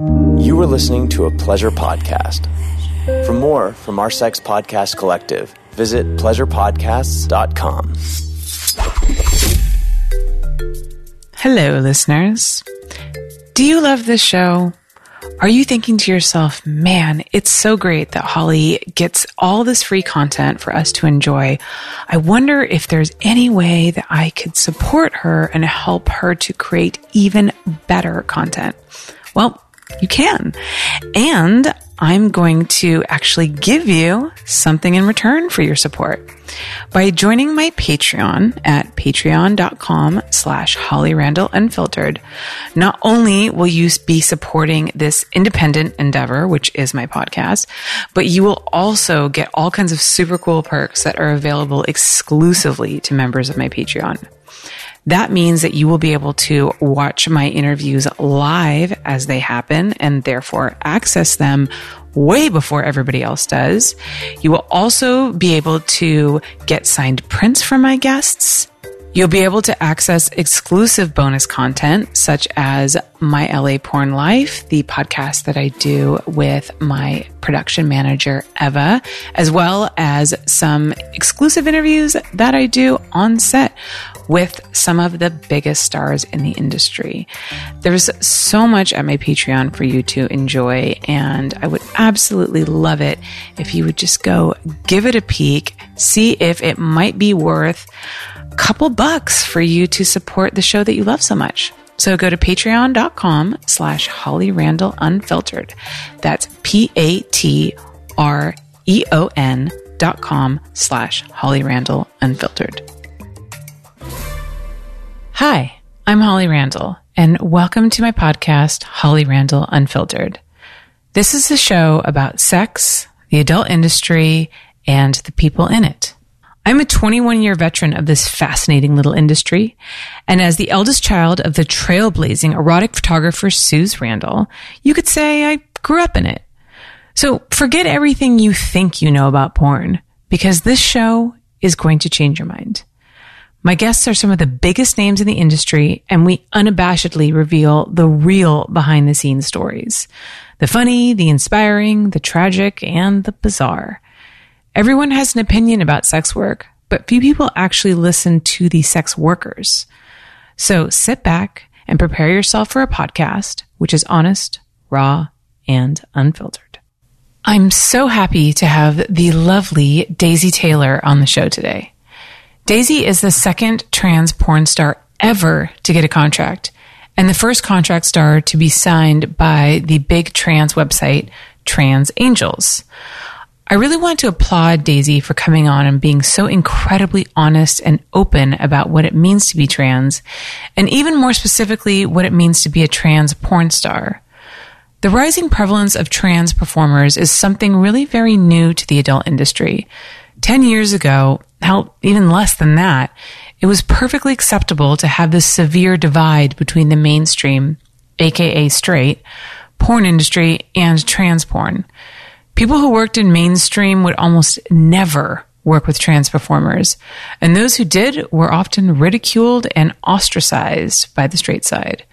You are listening to a pleasure podcast. For more from our Sex Podcast Collective, visit pleasurepodcasts.com. Hello, listeners. Do you love this show? Are you thinking to yourself, man, it's so great that Holly gets all this free content for us to enjoy. I wonder if there's any way that I could support her and help her to create even better content. Well, you can. And I'm going to actually give you something in return for your support. By joining my Patreon at patreon.com slash Holly Randall Unfiltered, not only will you be supporting this independent endeavor, which is my podcast, but you will also get all kinds of super cool perks that are available exclusively to members of my Patreon. That means that you will be able to watch my interviews live as they happen and therefore access them way before everybody else does. You will also be able to get signed prints from my guests. You'll be able to access exclusive bonus content such as My LA Porn Life, the podcast that I do with my production manager, Eva, as well as some exclusive interviews that I do on set with some of the biggest stars in the industry. There's so much at my Patreon for you to enjoy, and I would absolutely love it if you would just go give it a peek, see if it might be worth couple bucks for you to support the show that you love so much. So go to patreon.com slash Holly Randall Unfiltered. That's P A T R E O N dot com slash Holly Randall Unfiltered. Hi, I'm Holly Randall, and welcome to my podcast, Holly Randall Unfiltered. This is a show about sex, the adult industry, and the people in it. I'm a 21 year veteran of this fascinating little industry, and as the eldest child of the trailblazing erotic photographer Suze Randall, you could say I grew up in it. So forget everything you think you know about porn, because this show is going to change your mind. My guests are some of the biggest names in the industry, and we unabashedly reveal the real behind the scenes stories. The funny, the inspiring, the tragic, and the bizarre. Everyone has an opinion about sex work, but few people actually listen to the sex workers. So sit back and prepare yourself for a podcast which is honest, raw, and unfiltered. I'm so happy to have the lovely Daisy Taylor on the show today. Daisy is the second trans porn star ever to get a contract and the first contract star to be signed by the big trans website, Trans Angels. I really want to applaud Daisy for coming on and being so incredibly honest and open about what it means to be trans, and even more specifically, what it means to be a trans porn star. The rising prevalence of trans performers is something really very new to the adult industry. 10 years ago, hell, even less than that, it was perfectly acceptable to have this severe divide between the mainstream, aka straight, porn industry and trans porn. People who worked in mainstream would almost never work with trans performers, and those who did were often ridiculed and ostracized by the straight side.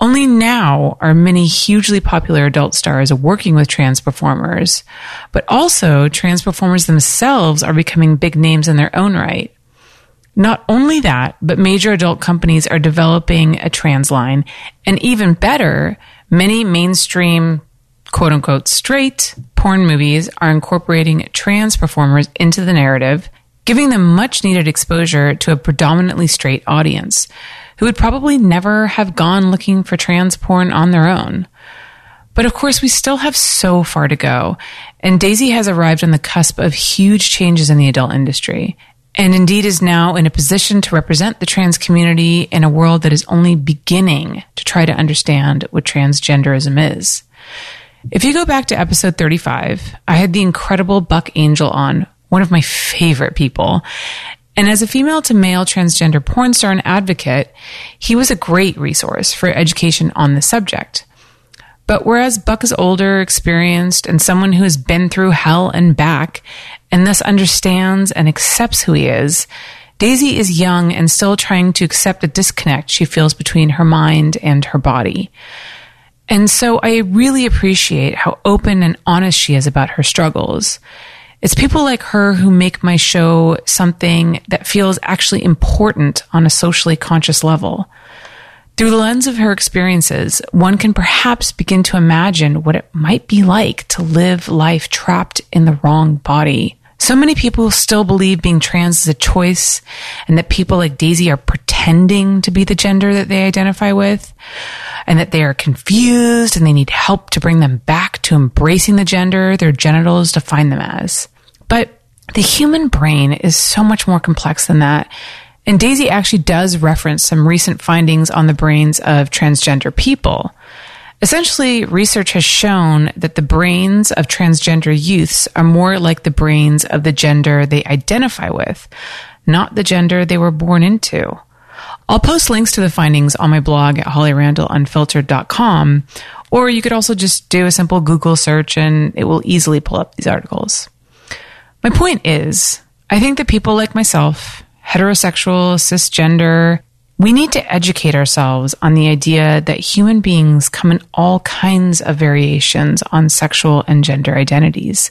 Only now are many hugely popular adult stars working with trans performers, but also trans performers themselves are becoming big names in their own right. Not only that, but major adult companies are developing a trans line, and even better, many mainstream quote unquote straight porn movies are incorporating trans performers into the narrative, giving them much needed exposure to a predominantly straight audience who would probably never have gone looking for trans porn on their own. But of course, we still have so far to go, and Daisy has arrived on the cusp of huge changes in the adult industry, and indeed is now in a position to represent the trans community in a world that is only beginning to try to understand what transgenderism is. If you go back to episode 35, I had the incredible Buck Angel on, one of my favorite people, and as a female to male transgender porn star and advocate, he was a great resource for education on the subject. But whereas Buck is older, experienced, and someone who has been through hell and back, and thus understands and accepts who he is, Daisy is young and still trying to accept the disconnect she feels between her mind and her body. And so I really appreciate how open and honest she is about her struggles. It's people like her who make my show something that feels actually important on a socially conscious level. Through the lens of her experiences, one can perhaps begin to imagine what it might be like to live life trapped in the wrong body. So many people still believe being trans is a choice and that people like Daisy are pretending to be the gender that they identify with and that they are confused and they need help to bring them back to embracing the gender their genitals define them as. But the human brain is so much more complex than that. And Daisy actually does reference some recent findings on the brains of transgender people. Essentially, research has shown that the brains of transgender youths are more like the brains of the gender they identify with, not the gender they were born into. I'll post links to the findings on my blog at hollyrandallunfiltered.com, or you could also just do a simple Google search and it will easily pull up these articles. My point is, I think that people like myself, heterosexual, cisgender, we need to educate ourselves on the idea that human beings come in all kinds of variations on sexual and gender identities,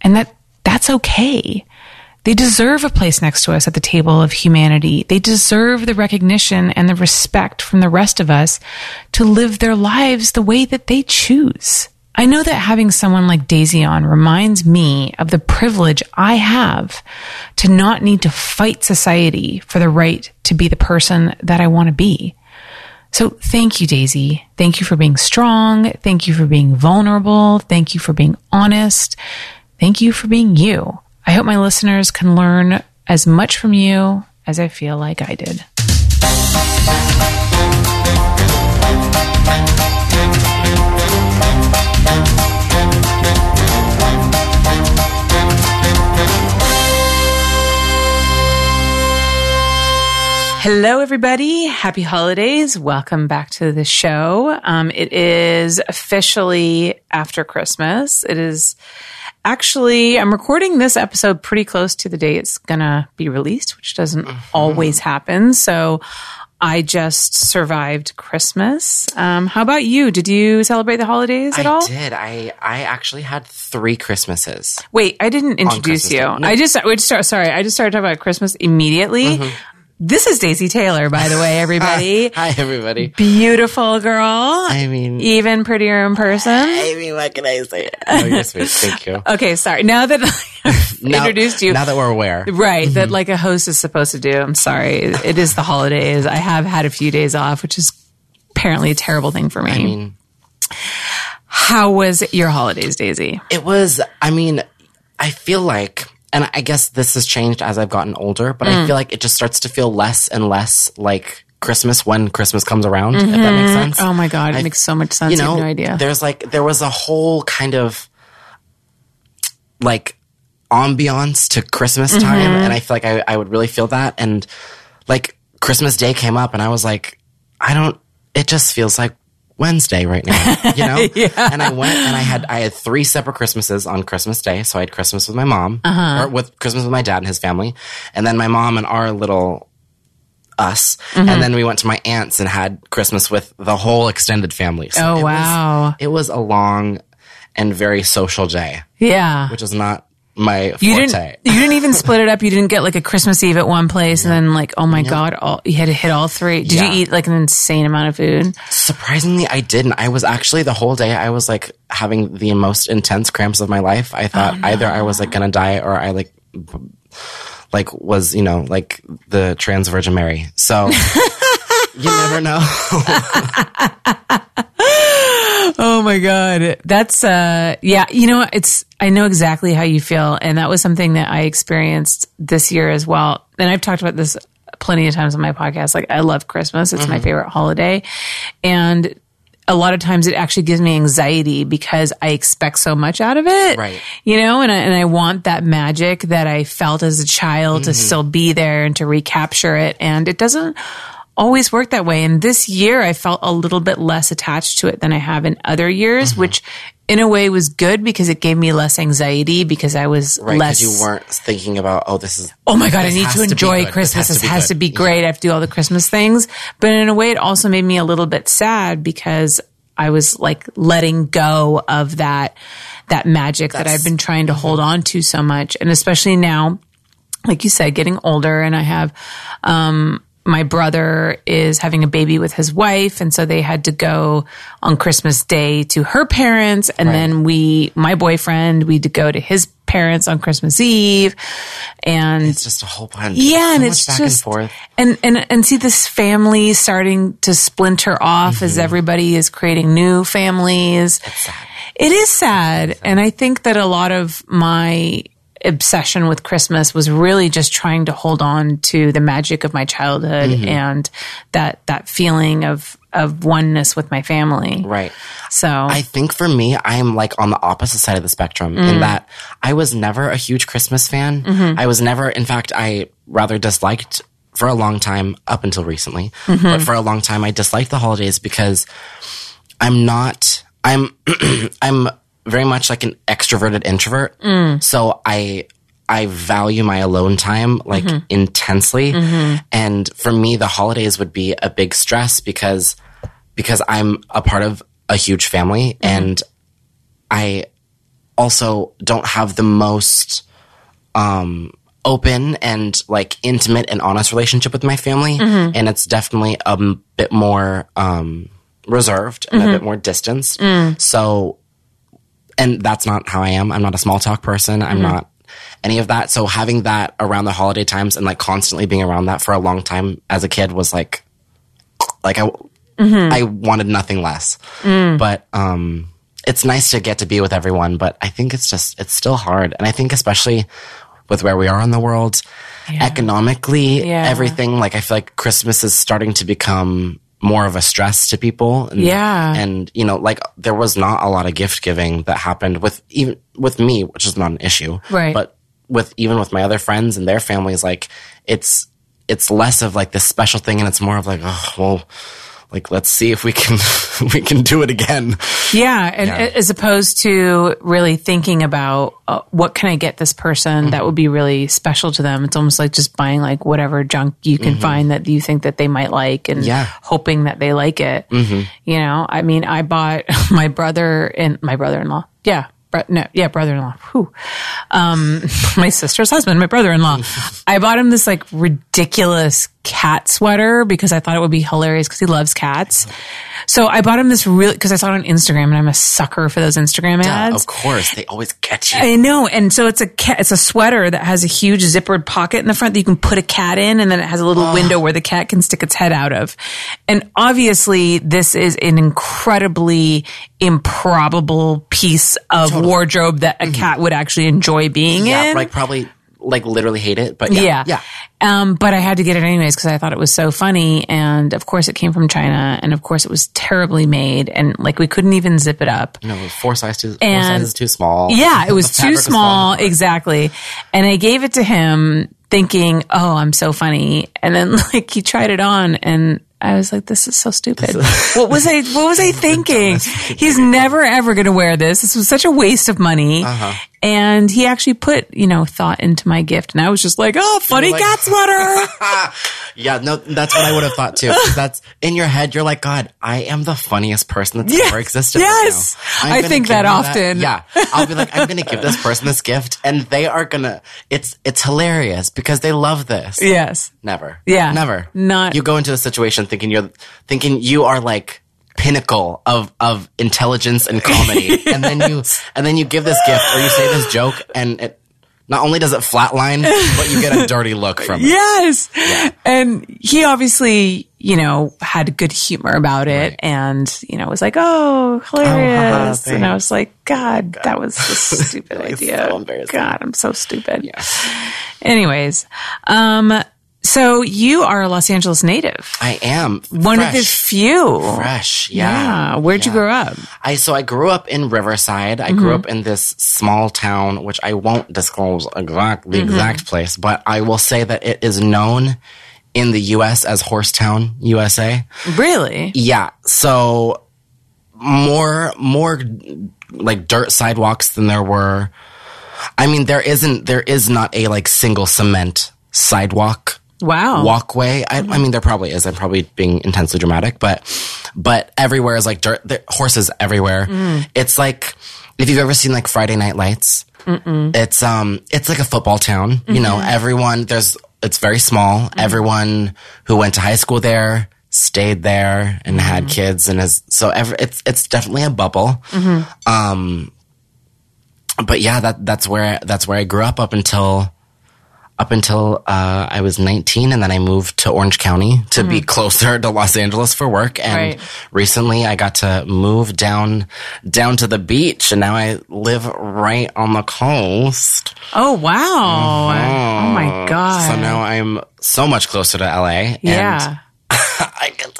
and that that's okay. They deserve a place next to us at the table of humanity. They deserve the recognition and the respect from the rest of us to live their lives the way that they choose. I know that having someone like Daisy on reminds me of the privilege I have to not need to fight society for the right to be the person that I want to be. So thank you, Daisy. Thank you for being strong. Thank you for being vulnerable. Thank you for being honest. Thank you for being you. I hope my listeners can learn as much from you as I feel like I did. Hello, everybody. Happy holidays. Welcome back to the show. Um, it is officially after Christmas. It is actually, I'm recording this episode pretty close to the day it's going to be released, which doesn't mm-hmm. always happen. So I just survived Christmas. Um, how about you? Did you celebrate the holidays at I all? I did. I I actually had three Christmases. Wait, I didn't introduce you. No. I just sorry, I just started talking about Christmas immediately. Mm-hmm. This is Daisy Taylor, by the way, everybody. Hi, everybody. Beautiful girl. I mean, even prettier in person. I mean, what can I say? Oh, you're sweet. Thank you. okay, sorry. Now that I've now, introduced you, now that we're aware, right, mm-hmm. that like a host is supposed to do. I'm sorry. It is the holidays. I have had a few days off, which is apparently a terrible thing for me. I mean, how was your holidays, Daisy? It was. I mean, I feel like and I guess this has changed as I've gotten older, but mm. I feel like it just starts to feel less and less like Christmas when Christmas comes around, mm-hmm. if that makes mm-hmm. sense. Oh my God, it I, makes so much sense. You know, no idea. There's like, there was a whole kind of like ambiance to Christmas time. Mm-hmm. And I feel like I, I would really feel that. And like Christmas Day came up and I was like, I don't, it just feels like Wednesday right now, you know? yeah. And I went and I had, I had three separate Christmases on Christmas Day. So I had Christmas with my mom, uh-huh. or with Christmas with my dad and his family. And then my mom and our little us. Mm-hmm. And then we went to my aunt's and had Christmas with the whole extended family. So oh, it wow. Was, it was a long and very social day. Yeah. Which is not my forte. You didn't, you didn't even split it up. You didn't get like a Christmas Eve at one place yeah. and then like, oh my yeah. God, all, you had to hit all three. Did yeah. you eat like an insane amount of food? Surprisingly, I didn't. I was actually the whole day, I was like having the most intense cramps of my life. I thought oh, no. either I was like going to die or I like, like was, you know, like the trans Virgin Mary. So you never know. oh my god that's uh yeah you know it's i know exactly how you feel and that was something that i experienced this year as well and i've talked about this plenty of times on my podcast like i love christmas it's mm-hmm. my favorite holiday and a lot of times it actually gives me anxiety because I expect so much out of it. Right. You know, and I, and I want that magic that I felt as a child mm-hmm. to still be there and to recapture it. And it doesn't always worked that way. And this year I felt a little bit less attached to it than I have in other years, mm-hmm. which in a way was good because it gave me less anxiety because I was right, less. You weren't thinking about, oh, this is. Oh my God, I need to enjoy to Christmas. This has, to be, has to be great. Yeah. I have to do all the Christmas things. But in a way, it also made me a little bit sad because I was like letting go of that that magic that I've been trying to hold on to so much, and especially now, like you said, getting older, and I have um, my brother is having a baby with his wife and so they had to go on christmas day to her parents and then we my boyfriend we had to go to his parents on christmas eve and It's just a whole bunch. yeah so and it's back just and forth. and and and see this family starting to splinter off as mm-hmm. everybody is creating new families. It is sad. and i think that a lot of my obsession with christmas was really just trying to hold on to the magic of my childhood and that that feeling of of oneness with my family Right. so I think for me, I'm like on the opposite side of the spectrum Mm. in that I was never a huge Christmas fan. Mm-hmm. I was never, in fact, I rather disliked for a long time up until recently, Mm-hmm. but for a long time, I disliked the holidays because I'm not, I'm, I'm very much like an extroverted introvert. Mm. So I, I value my alone time like Mm-hmm. intensely. And for me, the holidays would be a big stress because, because I'm a part of a huge family and I also don't have the most um open and like intimate and honest relationship with my family and it's definitely a bit more um reserved and a bit more distanced so and that's not how I am. I'm not a small talk person. I'm mm-hmm. not any of that. So having that around the holiday times and like constantly being around that for a long time as a kid was like like I mm-hmm. I wanted nothing less. Mm. But um it's nice to get to be with everyone, but I think it's just it's still hard. And I think especially with where we are in the world, economically, Yeah. everything, like I feel like Christmas is starting to become more of a stress to people. And, Yeah. And you know, like there was not a lot of gift giving that happened with even with me, which is not an issue. Right. But with even with my other friends and their families, like it's it's less of like this special thing and it's more of like, oh well like let's see if we can we can do it again. Yeah, and as opposed to really thinking about uh, what can I get this person that would be really special to them. It's almost like just buying like whatever junk you can find that you think that they might like, and Yeah. hoping that they like it. You know, I mean, I bought my brother and my brother-in-law. Yeah. No, yeah, brother-in-law. Whew. Um, my sister's husband, my brother-in-law. I bought him this like ridiculous cat sweater because I thought it would be hilarious because he loves cats. So I bought him this really because I saw it on Instagram and I'm a sucker for those Instagram ads. Of course, they always catch you. I know, and so it's a cat, it's a sweater that has a huge zippered pocket in the front that you can put a cat in, and then it has a little window where the cat can stick its head out of. And obviously, this is an incredibly improbable piece of wardrobe that a mm-hmm. cat would actually enjoy being yeah, in. like probably like literally hate it, but yeah, Yeah. yeah. Um, but I had to get it anyways because I thought it was so funny. And of course, it came from China. And of course, it was terribly made. And like, we couldn't even zip it up. No, four size too, four sizes too small. Yeah, it was too small. Exactly. And I gave it to him thinking, oh, I'm so funny. And then like he tried it on and I was like, this is so stupid. what was I, what was I thinking? He's never ever going to wear this. This was such a waste of money. Uh-huh. And he actually put, you know, thought into my gift. And I was just like, oh, funny like- cat sweater. Yeah, no, that's what I would have thought too. That's in your head. You're like, God, I am the funniest person that's Yes, ever existed. yes. right I think that often. Yeah, I'll be like, I'm gonna give this person this gift, and they are gonna. It's it's hilarious because they love this. yes. Never. Yeah. Never. Not- You go into a situation thinking you're thinking you are like pinnacle of of intelligence and comedy, and then you and then you give this gift or you say this joke, and it not only does it flatline, but you get a dirty look from it. Yes. And he obviously, you know, had good humor about it and, you know, was like, oh, hilarious. haha, and I was like, God, that was a stupid idea. so. God, I'm so stupid. Yeah. Anyways, um, so you are a Los Angeles native. I am One of the few. fresh. Yeah. Yeah. Where'd you grow up? I so I grew up in Riverside. I Mm-hmm. grew up in this small town, which I won't disclose exact the Mm-hmm. exact place, but I will say that it is known in the U.S. as Horsetown, USA. Really? Yeah. So more more like dirt sidewalks than there were. I mean, there isn't there is not a like single cement sidewalk Wow. walkway. I, I mm-hmm. mean, there probably is. I'm probably being intensely dramatic, but but everywhere is like dirt. There, horses everywhere. Mm. It's like if you've ever seen like Friday Night Lights. It's um, it's like a football town. You know, mm-hmm. everyone there's. It's very small. Mm-hmm. Everyone who went to high school there stayed there and had kids, and is so. Every, it's it's definitely a bubble. Um, but yeah, that that's where that's where I grew up up until up until uh, I was 19, and then I moved to Orange County to be closer to Los Angeles for work. And Right. recently, I got to move down down to the beach, and now I live right on the coast. Oh, wow. Oh, my God. So now I'm so much closer to LA. yeah. And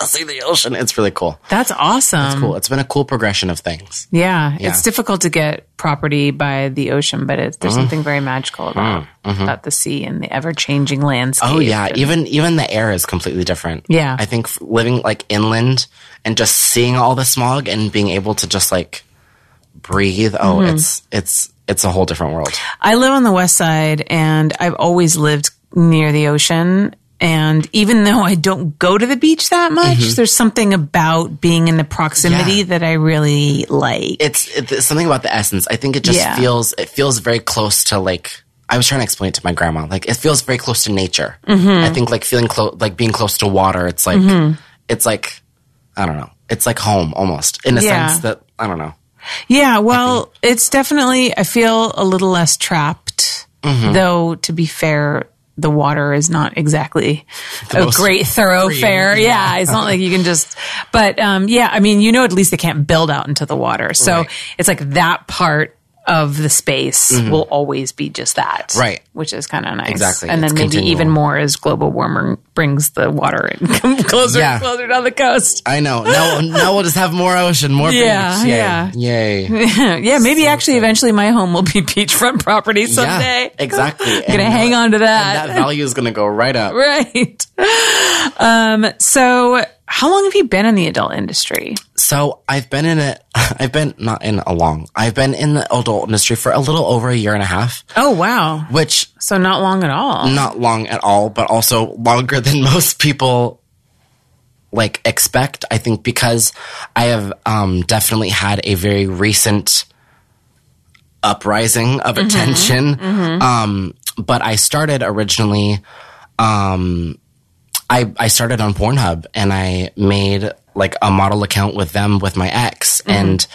See the ocean. It's really cool. That's awesome. It's cool. It's been a cool progression of things. Yeah, Yeah. it's difficult to get property by the ocean, but it's, there's Mm-hmm. something very magical about about the sea and the ever changing landscape. Oh yeah, even even the air is completely different. Yeah. I think living like inland and just seeing all the smog and being able to just like breathe. Oh, Mm-hmm. it's it's it's a whole different world. I live on the west side, and I've always lived near the ocean. And even though I don't go to the beach that much, there's something about being in the proximity Mm-hmm. Yeah. that I really like. It's it's something about the essence. I think it just Yeah. feels it feels very close to like. I was trying to explain it to my grandma. Like it feels very close to nature. Mm-hmm. I think like feeling close, like being close to water. It's like it's like I don't know. It's like home almost in a Yeah. sense that I don't know. Yeah, well, it's definitely, I feel a little less trapped, Mm-hmm. though, to be fair, the water is not exactly a great thoroughfare. green, yeah. it's not like you can just, but, um, yeah, I mean, you know, at least they can't build out into the water. So Right. it's like that part of the space will always be just that. Mm-hmm. Right. Which is kind of nice. Exactly. And then It's maybe continual. even more as global warming brings the water in closer Yeah. and closer down the coast. I know. Now, now we'll just have more ocean, more Yeah, beach. Yay. yeah. Yay. yeah, maybe actually eventually my home will be beachfront property someday. Yeah, exactly. Gonna And, hang uh, on to and that. that value is going to go right up. right. Um, so how long have you been in the adult industry? So I've been in it. I've been not in a long. I've been in the adult industry for a little over a year and a half, Oh, wow. which So not long at all. not long at all, but also longer than most people like expect. I think because I have um, definitely had a very recent uprising of attention. Um, but I started originally. Um, I I started on Pornhub and I made like a model account with them with my ex mm-hmm. and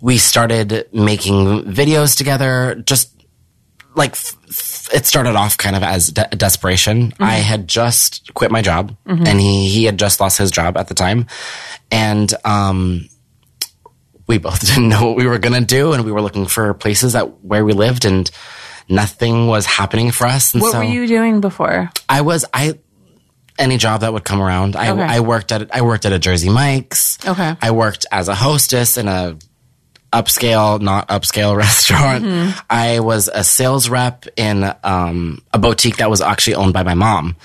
we started making videos together just like f- f- it started off kind of as de- desperation. Mm-hmm. I had just quit my job, mm-hmm. and he he had just lost his job at the time, and um, we both didn't know what we were gonna do, and we were looking for places that where we lived, and nothing was happening for us. And so. what so were you doing before? I was I any job that would come around. I Okay. I worked at I worked at a Jersey Mike's. Okay. I worked as a hostess in a upscale, not upscale restaurant. Mm-hmm. I was a sales rep in um, a boutique that was actually owned by my mom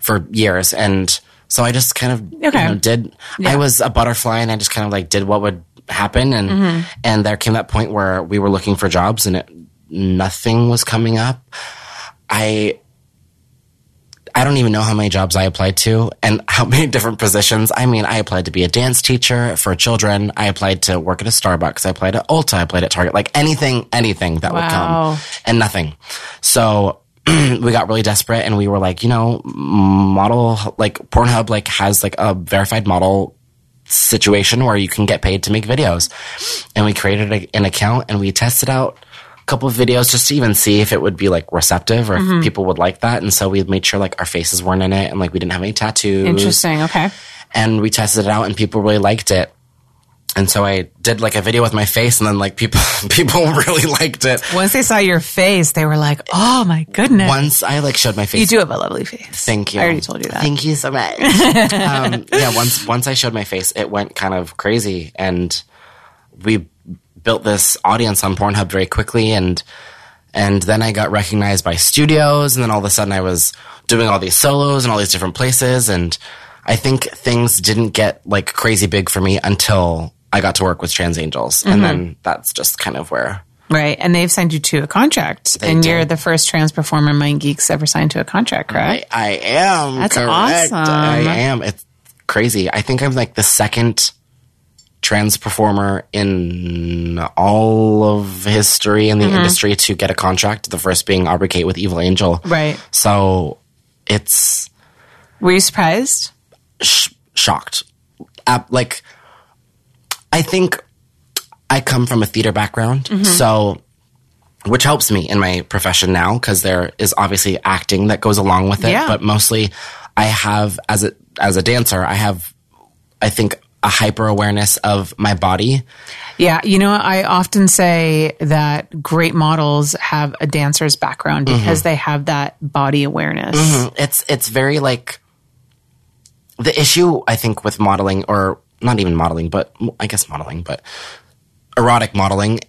for years, and so I just kind of Mm-hmm. Okay. you know, did. I was a butterfly, and I just kind of like did what would happen, and Mm-hmm. and there came that point where we were looking for jobs, and it, nothing was coming up. I I don't even know how many jobs I applied to and how many different positions. I mean, I applied to be a dance teacher for children. I applied to work at a Starbucks. I applied at Ulta. I applied at Target. Like anything, anything that would come and nothing. So we got really desperate and we were like, you know, model, like Pornhub, like has like a verified model situation where you can get paid to make videos. And we created a, an account and we tested out couple of videos just to even see if it would be like receptive or if people would like that. And so we made sure like our faces weren't in it and like we didn't have any tattoos. Interesting. Okay. And we tested it out and people really liked it. And so I did like a video with my face and then like people people really liked it. Once they saw your face, they were like, "Oh my goodness, Once I like showed my face you do have a lovely face." Thank you. I already told you that. Thank you so much. um, yeah, once once I showed my face, it went kind of crazy, and we built this audience on Pornhub very quickly, and and then I got recognized by studios, and then all of a sudden I was doing all these solos and all these different places, and I think things didn't get like crazy big for me until I got to work with Trans Angels, and mm-hmm. then that's just kind of where Right. And they've signed you to a contract. They and did. you're the first trans performer MindGeek's ever signed to a contract, I. I am. That's correct. awesome. I am. It's crazy. I think I'm like the second trans performer in all of history in the Mm-hmm. industry to get a contract. The first being Aubrey Kate with Evil Angel. Right. So it's Were you surprised? sh- shocked. Uh, like, I think I come from a theater background, Mm-hmm. so which helps me in my profession now because there is obviously acting that goes along with it. Yeah. But mostly, I have as a as a dancer, I have, I think, a hyper awareness of my body. Yeah, you know, I often say that great models have a dancer's background because mm-hmm. they have that body awareness. Mm-hmm. It's it's very like the issue I think with modeling or not even modeling, but I guess modeling, but erotic modeling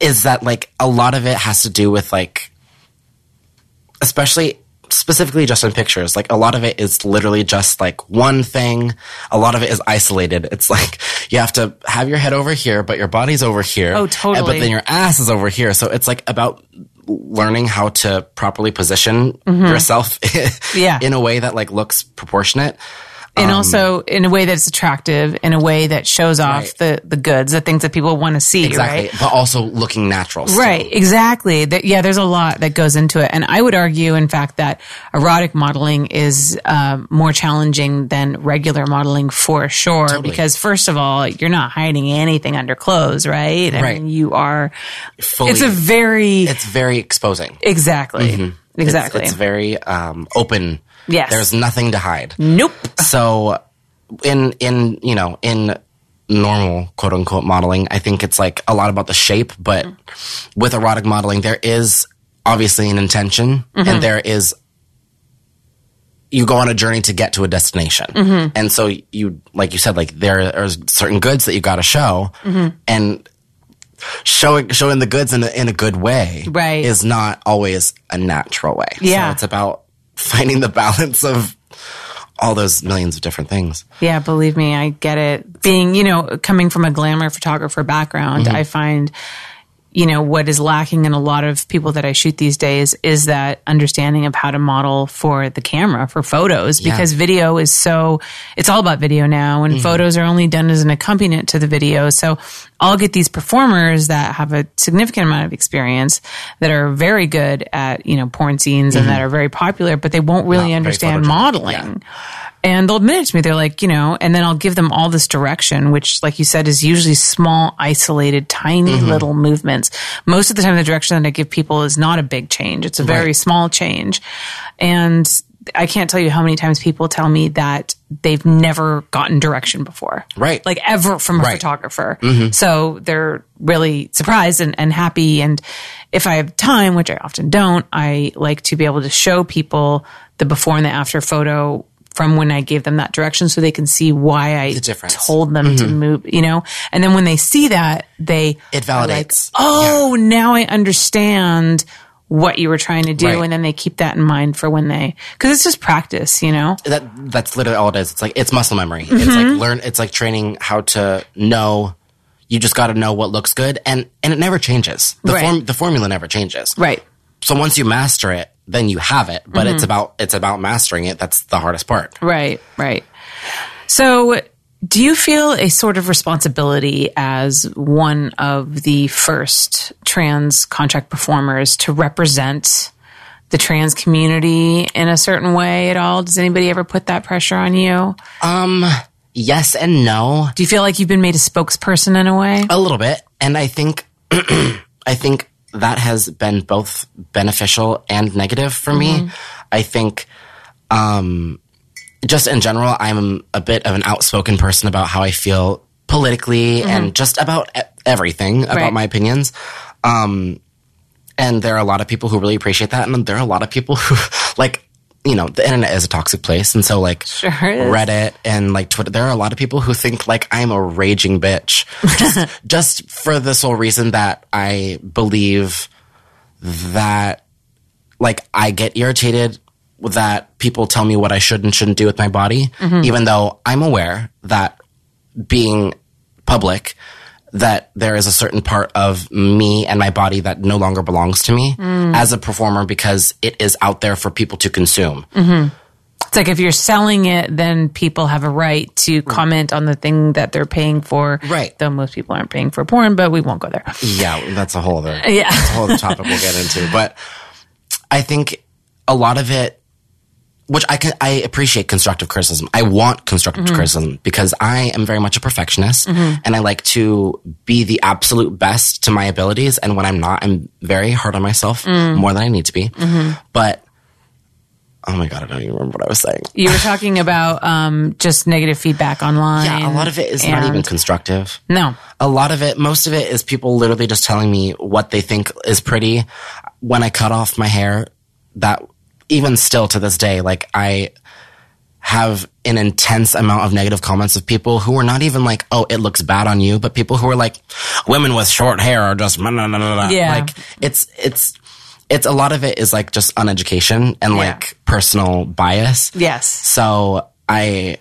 is that like a lot of it has to do with like especially specifically just in pictures like a lot of it is literally just like one thing. A lot of it is isolated. It's like you have to have your head over here but your body's over here. Oh, and- totally. but then your ass is over here. So it's like about learning how to properly position mm-hmm. yourself Yeah. in a way that like looks proportionate And also in a way that's attractive, in a way that shows off Right. the, the goods, the things that people want to see, exactly right? but also looking natural still. Right, exactly. That, yeah, there's a lot that goes into it. And I would argue, in fact, that erotic modeling is um, more challenging than regular modeling for sure. Because, first of all, you're not hiding anything under clothes, right? I Right. mean, you are. Fully, It's a very. it's very exposing exactly. It's- Exactly. it's, very um, open Yes. there's nothing to hide nope. so in in you know in normal quote unquote modeling i think it's like a lot about the shape but with erotic modeling there is obviously an intention and mm-hmm. there is you go on a journey to get to a destination mm-hmm. and so you like you said like there are certain goods that you got to show mm-hmm. and showing showing the goods in a, in a good way Right. is not always a natural way Yeah. so it's about finding the balance of all those millions of different things Yeah, believe me, I get it. Being, you know, coming from a glamour photographer background, mm-hmm. I find, you know, what is lacking in a lot of people that I shoot these days is that understanding of how to model for the camera, for photos, because video is so, it's all about video now, and mm-hmm. photos are only done as an accompaniment to the video. So I'll get these performers that have a significant amount of experience that are very good at, you know, porn scenes and mm-hmm. that are very popular, but they won't really very understand modeling. And they'll admit it to me. They're like, you know, and then I'll give them all this direction, which, like you said, is usually small, isolated, tiny Mm-hmm. little movements. Most of the time, the direction that I give people is not a big change. It's a very Right. small change. And I can't tell you how many times people tell me that they've never gotten direction before. Right. Like ever from a Right. photographer. So they're really surprised and, and happy. And if I have time, which I often don't, I like to be able to show people the before and the after photo from when I gave them that direction so they can see why I difference. told them to move, you know? And then when they see that, they It are like, validates. oh, now I understand what you were trying to do. Right. And then they keep that in mind for when they, cause it's just practice, you know? that that's literally all it is. It's like it's muscle memory. It's Mm-hmm. like learn. It's like training how to know. You just got to know what looks good, and and it never changes. The Right. form the formula never changes. Right. So once you master it, then you have it. But Mm-hmm. it's about it's about mastering it. That's the hardest part. Right, right. So, do you feel a sort of responsibility as one of the first trans contract performers to represent the trans community in a certain way at all? Does anybody ever put that pressure on you? Um, Yes and no, Do you feel like you've been made a spokesperson in a way? a little bit, and I think I think that has been both beneficial and negative for me. I think um, just in general, I'm a bit of an outspoken person about how I feel politically and just about everything about Right. my opinions. Um, and there are a lot of people who really appreciate that, and there are a lot of people who like. You know, the internet is a toxic place, and so like Sure. Reddit and like Twitter, there are a lot of people who think like I'm a raging bitch, just just for the sole reason that I believe that like I get irritated that people tell me what I should and shouldn't do with my body, mm-hmm. even though I'm aware that being public that there is a certain part of me and my body that no longer belongs to me mm. as a performer because it is out there for people to consume. Mm-hmm. It's like if you're selling it, then people have a right to comment on the thing that they're paying for. Right. Though most people aren't paying for porn, but we won't go there. Yeah, that's a whole other Yeah. that's a whole other topic we'll get into. But I think a lot of it which I can I appreciate constructive criticism. I want constructive mm-hmm. criticism because I am very much a perfectionist mm-hmm. and I like to be the absolute best to my abilities and when I'm not, I'm very hard on myself mm. more than I need to be. Mm-hmm. But oh my god, I don't even remember what I was saying. You were talking about um, just negative feedback online. Yeah, a lot of it is not even constructive. No. a lot of it, most of it is people literally just telling me what they think is pretty. When I cut off my hair, that even still to this day, like I have an intense amount of negative comments of people who are not even like, oh, it looks bad on you, but people who are like, women with short hair are just, blah, blah, blah. Yeah. like it's, it's, it's a lot of it is like just uneducation and Yeah. like personal bias. Yes. So I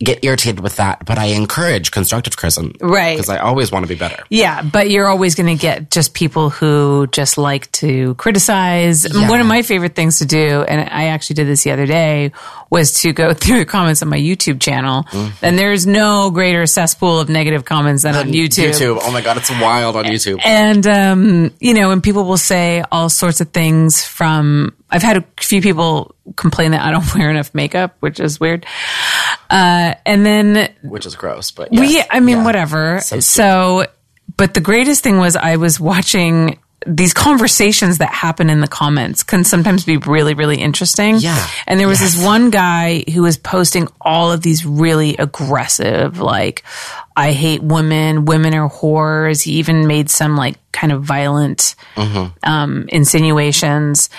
get irritated with that, but I encourage constructive criticism. Right. Because I always want to be better. Yeah, but you're always going to get just people who just like to criticize. Yeah. One of my favorite things to do, and I actually did this the other day, was to go through the comments on my YouTube channel. Mm-hmm. And there's no greater cesspool of negative comments than on YouTube. YouTube. Oh my God, it's wild on YouTube. And, um, you know, and people will say all sorts of things from, I've had a few people complain that I don't wear enough makeup, which is weird. Uh, and then Which is gross, but yes. yeah, I mean, Yeah. whatever. So So, but the greatest thing was I was watching these conversations that happen in the comments can sometimes be really, really interesting. Yeah. And there was Yes. this one guy who was posting all of these really aggressive, like, I hate women, women are whores. He even made some like kind of violent um, insinuations.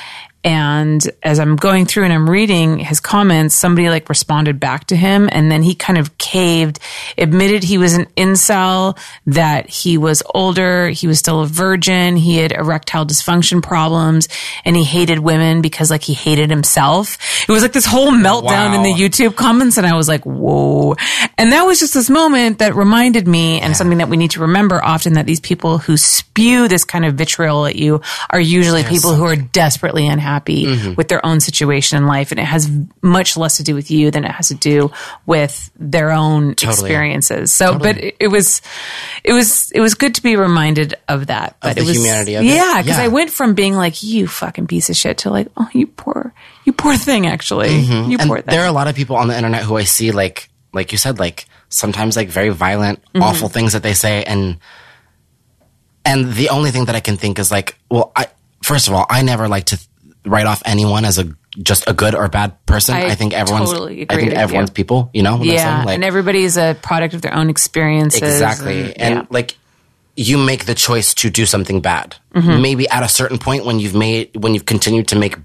And as I'm going through and I'm reading his comments, somebody like responded back to him. And then he kind of caved, admitted he was an incel, that he was older, he was still a virgin, he had erectile dysfunction problems, and he hated women because like he hated himself. It was like this whole meltdown in the YouTube comments and I was like, whoa. And that was just this moment that reminded me and something that we need to remember often that these people who spew this kind of vitriol at you are usually people who are desperately unhappy Mm-hmm. with their own situation in life. And it has much less to do with you than it has to do with their own experiences. So, but it, it was, it was, it was good to be reminded of that. But the it was, humanity of it? yeah, because Yeah. I went from being like, you fucking piece of shit to like, oh, you poor, you poor thing, actually. You Mm-hmm. and poor thing. there are a lot of people on the internet who I see like like you said like sometimes like very violent Mm-hmm. awful things that they say and and the only thing that I can think is like well I first of all I never like to write off anyone as a just a good or bad person I I, think everyone's totally I think everyone's you. people you know yeah, like and everybody's a product of their own experiences. Exactly. And, yeah. like you make the choice to do something bad. Mm-hmm. Maybe at a certain point when you've made when you've continued to make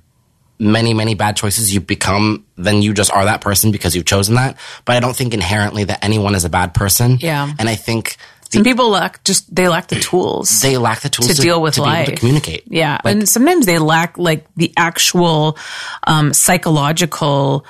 many many bad choices, you become then you just are that person because you've chosen that. But I don't think inherently that anyone is a bad person. Yeah. And I think Some people lack just they lack the tools. they lack the tools To deal with to able to communicate. yeah, and sometimes they lack like the actual um, psychological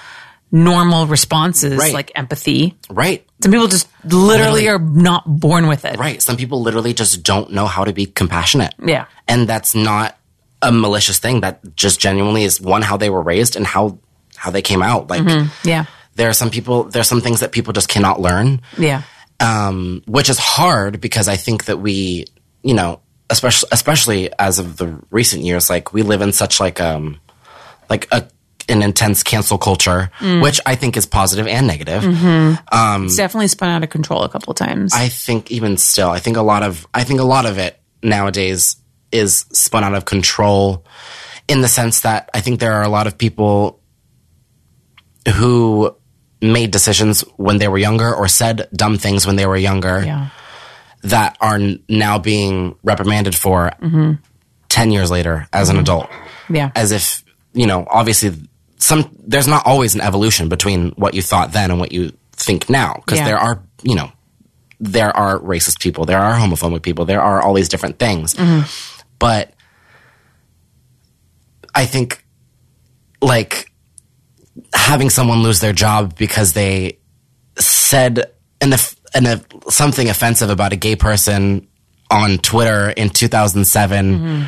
normal responses, Right. like empathy. Right. Some people just literally Literally. are not born with it. Right. Some people literally just don't know how to be compassionate. Yeah. And that's not a malicious thing. That just genuinely is one how they were raised and how how they came out. Like Yeah. there are some people there are some things that people just cannot learn. Yeah. Um, which is hard because I think that we, you know, especially especially as of the recent years, like we live in such like um, like a an intense cancel culture, which I think is positive and negative. It's definitely spun out of control a couple times. I think even still, I think a lot of I think a lot of it nowadays is spun out of control in the sense that I think there are a lot of people who made decisions when they were younger or said dumb things when they were younger yeah. that are now being reprimanded for mm-hmm. 10 years later as an mm-hmm. adult. Yeah. As if, you know, obviously some, there's not always an evolution between what you thought then and what you think now. Cause Yeah. there are, you know, there are racist people, there are homophobic people, there are all these different things. Mm-hmm. But I think like having someone lose their job because they said and the f- an, a, something offensive about a gay person on Twitter in 2007 mm-hmm.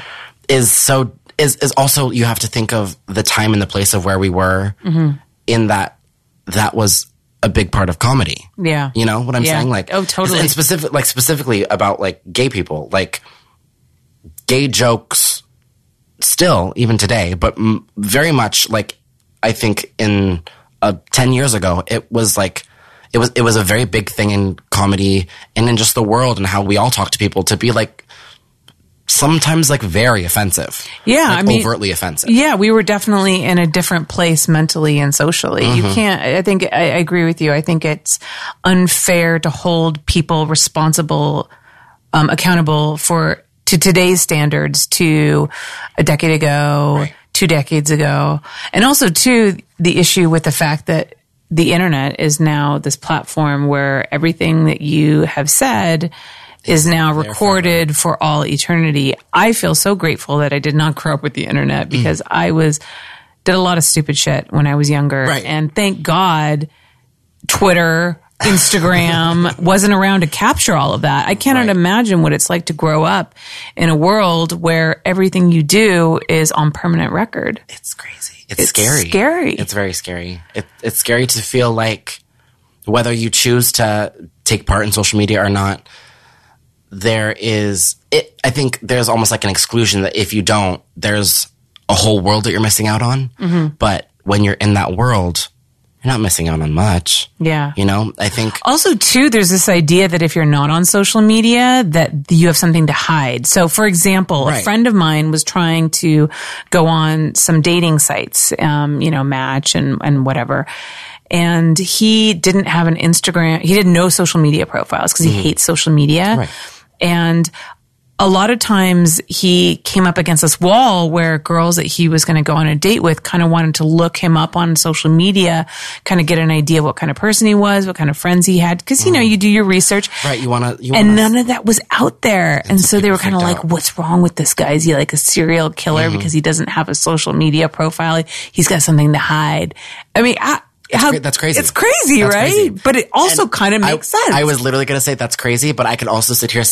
is so is is also you have to think of the time and the place of where we were mm-hmm. in that that was a big part of comedy. Yeah. You know what I'm Yeah. saying? Like, Oh, totally. And specific, like specifically about like gay people, like gay jokes, still even today, but m- very much like I think in uh, ten years ago, it was like it was it was a very big thing in comedy and in just the world and how we all talk to people to be like sometimes like very offensive. Yeah, Like, I mean- overtly offensive. Yeah, we were definitely in a different place mentally and socially. You can't, I think, I, I agree with you. I think it's unfair to hold people responsible, um, accountable for, to today's standards to a decade ago, two decades ago. And also, too, the issue with the fact that the internet is now this platform where everything that you have said is now recorded for all eternity. I feel so grateful that I did not grow up with the internet mm. because I was did a lot of stupid shit when I was younger. Right. And thank God Twitter, Instagram wasn't around to capture all of that. I cannot Right. imagine what it's like to grow up in a world where everything you do is on permanent record. It's crazy. It's, It's scary. scary. It's very scary. It, it's scary to feel like whether you choose to take part in social media or not, there is. It, I think there's almost like an exclusion that if you don't, there's a whole world that you're missing out on. Mm-hmm. But when you're in that world, you're not missing out on much. Yeah. You know, I think Also, too, there's this idea that if you're not on social media, that you have something to hide. So, for example, a friend of mine was trying to go on some dating sites, um, you know, Match and and whatever. And he didn't have an Instagram. He didn't know social media profiles because he hates social media. Mm-hmm. Right. And a lot of times he came up against this wall where girls that he was going to go on a date with kind of wanted to look him up on social media, kind of get an idea what kind of person he was, what kind of friends he had. Cause you know, you do your research. right. You want to. You And none of that was out there. And so they were kind of like, out. what's wrong with this guy? Is he like a serial killer Mm-hmm. because he doesn't have a social media profile? He's got something to hide. I mean, I, how, that's crazy. It's crazy, That's right? crazy. But it also kind of I- makes sense. I was literally going to say that's crazy, but I could also sit here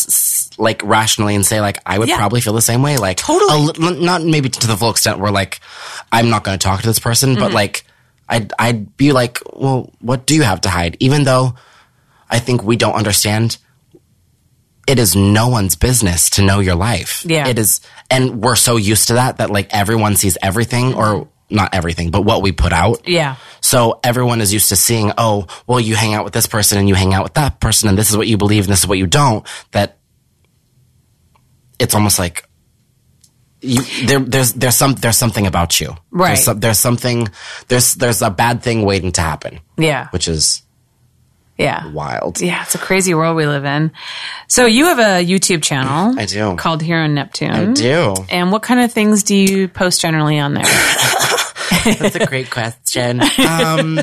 like rationally and say like I would Yeah. probably feel the same way. Like Totally. a not maybe to the full extent where like I'm not going to talk to this person, Mm-hmm. but like I'd I'd be like, well, what do you have to hide? Even though I think we don't understand. It is no one's business to know your life. Yeah. It is, and we're so used to that that like everyone sees everything or not everything, but what we put out. yeah. So everyone is used to seeing, oh, well, you hang out with this person and you hang out with that person, and this is what you believe and this is what you don't. That it's almost like you, there, there's there's some there's something about you, Right. There's, some, there's something there's there's a bad thing waiting to happen, Yeah. which is Yeah. wild. Yeah, it's a crazy world we live in. So you have a YouTube channel. I do. Called Here on Neptune. I do. And what kind of things do you post generally on there? That's a great question. Um,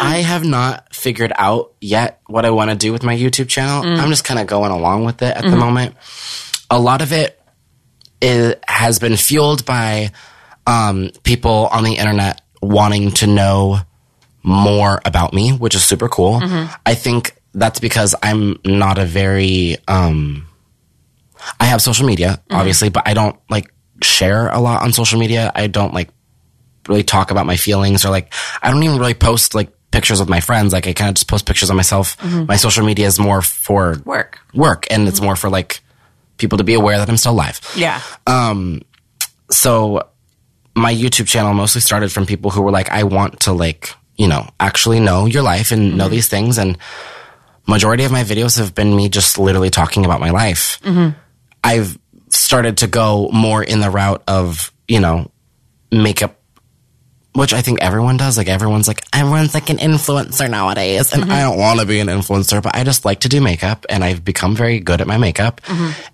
I have not figured out yet what I want to do with my YouTube channel. I'm just kind of going along with it at the moment. A lot of it is, has been fueled by um, people on the internet wanting to know more about me, which is super cool. I think that's because I'm not a very um, I have social media, obviously, but I don't like share a lot on social media. I don't like really talk about my feelings or like I don't even really post like pictures with my friends. Like I kind of just post pictures of myself. Mm-hmm. My social media is more for Work. work and it's mm-hmm. more for like people to be aware that I'm still alive. Yeah. Um. So my YouTube channel mostly started from people who were like, I want to like, you know, actually know your life and know mm-hmm. these things. And majority of my videos have been me just literally talking about my life. I've started to go more in the route of, you know, makeup, which I think everyone does. Like everyone's like, everyone's like an influencer nowadays. And I don't want to be an influencer, but I just like to do makeup and I've become very good at my makeup.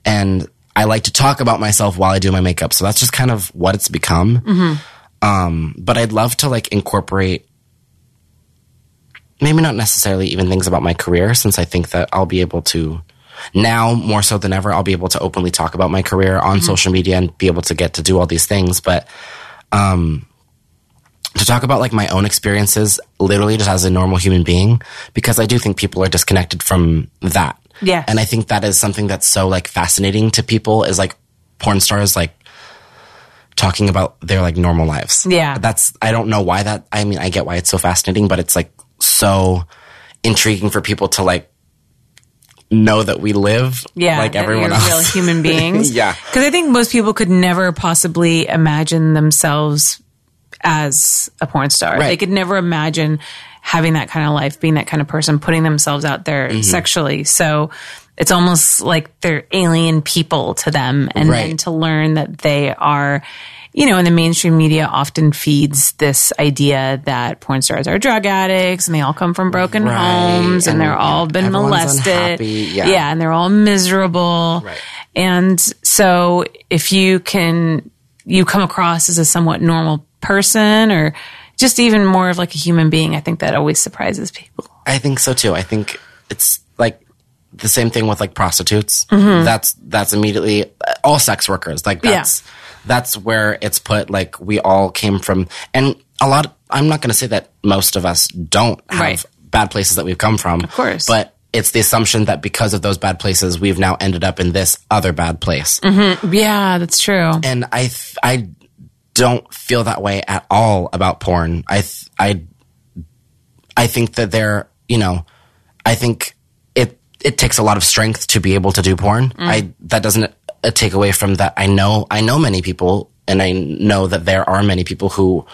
And I like to talk about myself while I do my makeup. So that's just kind of what it's become. Um, but I'd love to like incorporate maybe not necessarily even things about my career since I think that I'll be able to now more so than ever I'll be able to openly talk about my career on social media and be able to get to do all these things but um to talk about like my own experiences, literally just as a normal human being, because I do think people are disconnected from that. Yeah. And I think that is something that's so like fascinating to people is like porn stars like talking about their like normal lives. Yeah. That's, I don't know why that, I mean, I get why it's so fascinating, but it's like so intriguing for people to like know that we live yeah, like everyone else. real human beings. Yeah. because I think most people could never possibly imagine themselves as a porn star. Right. They could never imagine having that kind of life, being that kind of person, putting themselves out there Mm-hmm. sexually. So it's almost like they're alien people to them, and then to learn that they are. You know, and the mainstream media often feeds this idea that porn stars are drug addicts and they all come from broken Right. homes and, And, they're all yeah, been molested. unhappy. Yeah. and they're all miserable. Right. And so if you can, you come across as a somewhat normal person or just even more of like a human being, I think that always surprises people. I think so too. I think it's like the same thing with like prostitutes. Mm-hmm. That's that's immediately all sex workers. Like Yeah. that's that's where it's put. Like we all came from, and a lot. I'm not going to say that most of us don't have Right. bad places that we've come from. Of course. but it's the assumption that because of those bad places, we've now ended up in this other bad place. Yeah, that's true. And I th- I don't feel that way at all about porn. I th- I I think that they're, you know, I think it it takes a lot of strength to be able to do porn. Mm. I that doesn't uh, take away from that. I know I know many people, and I know that there are many people who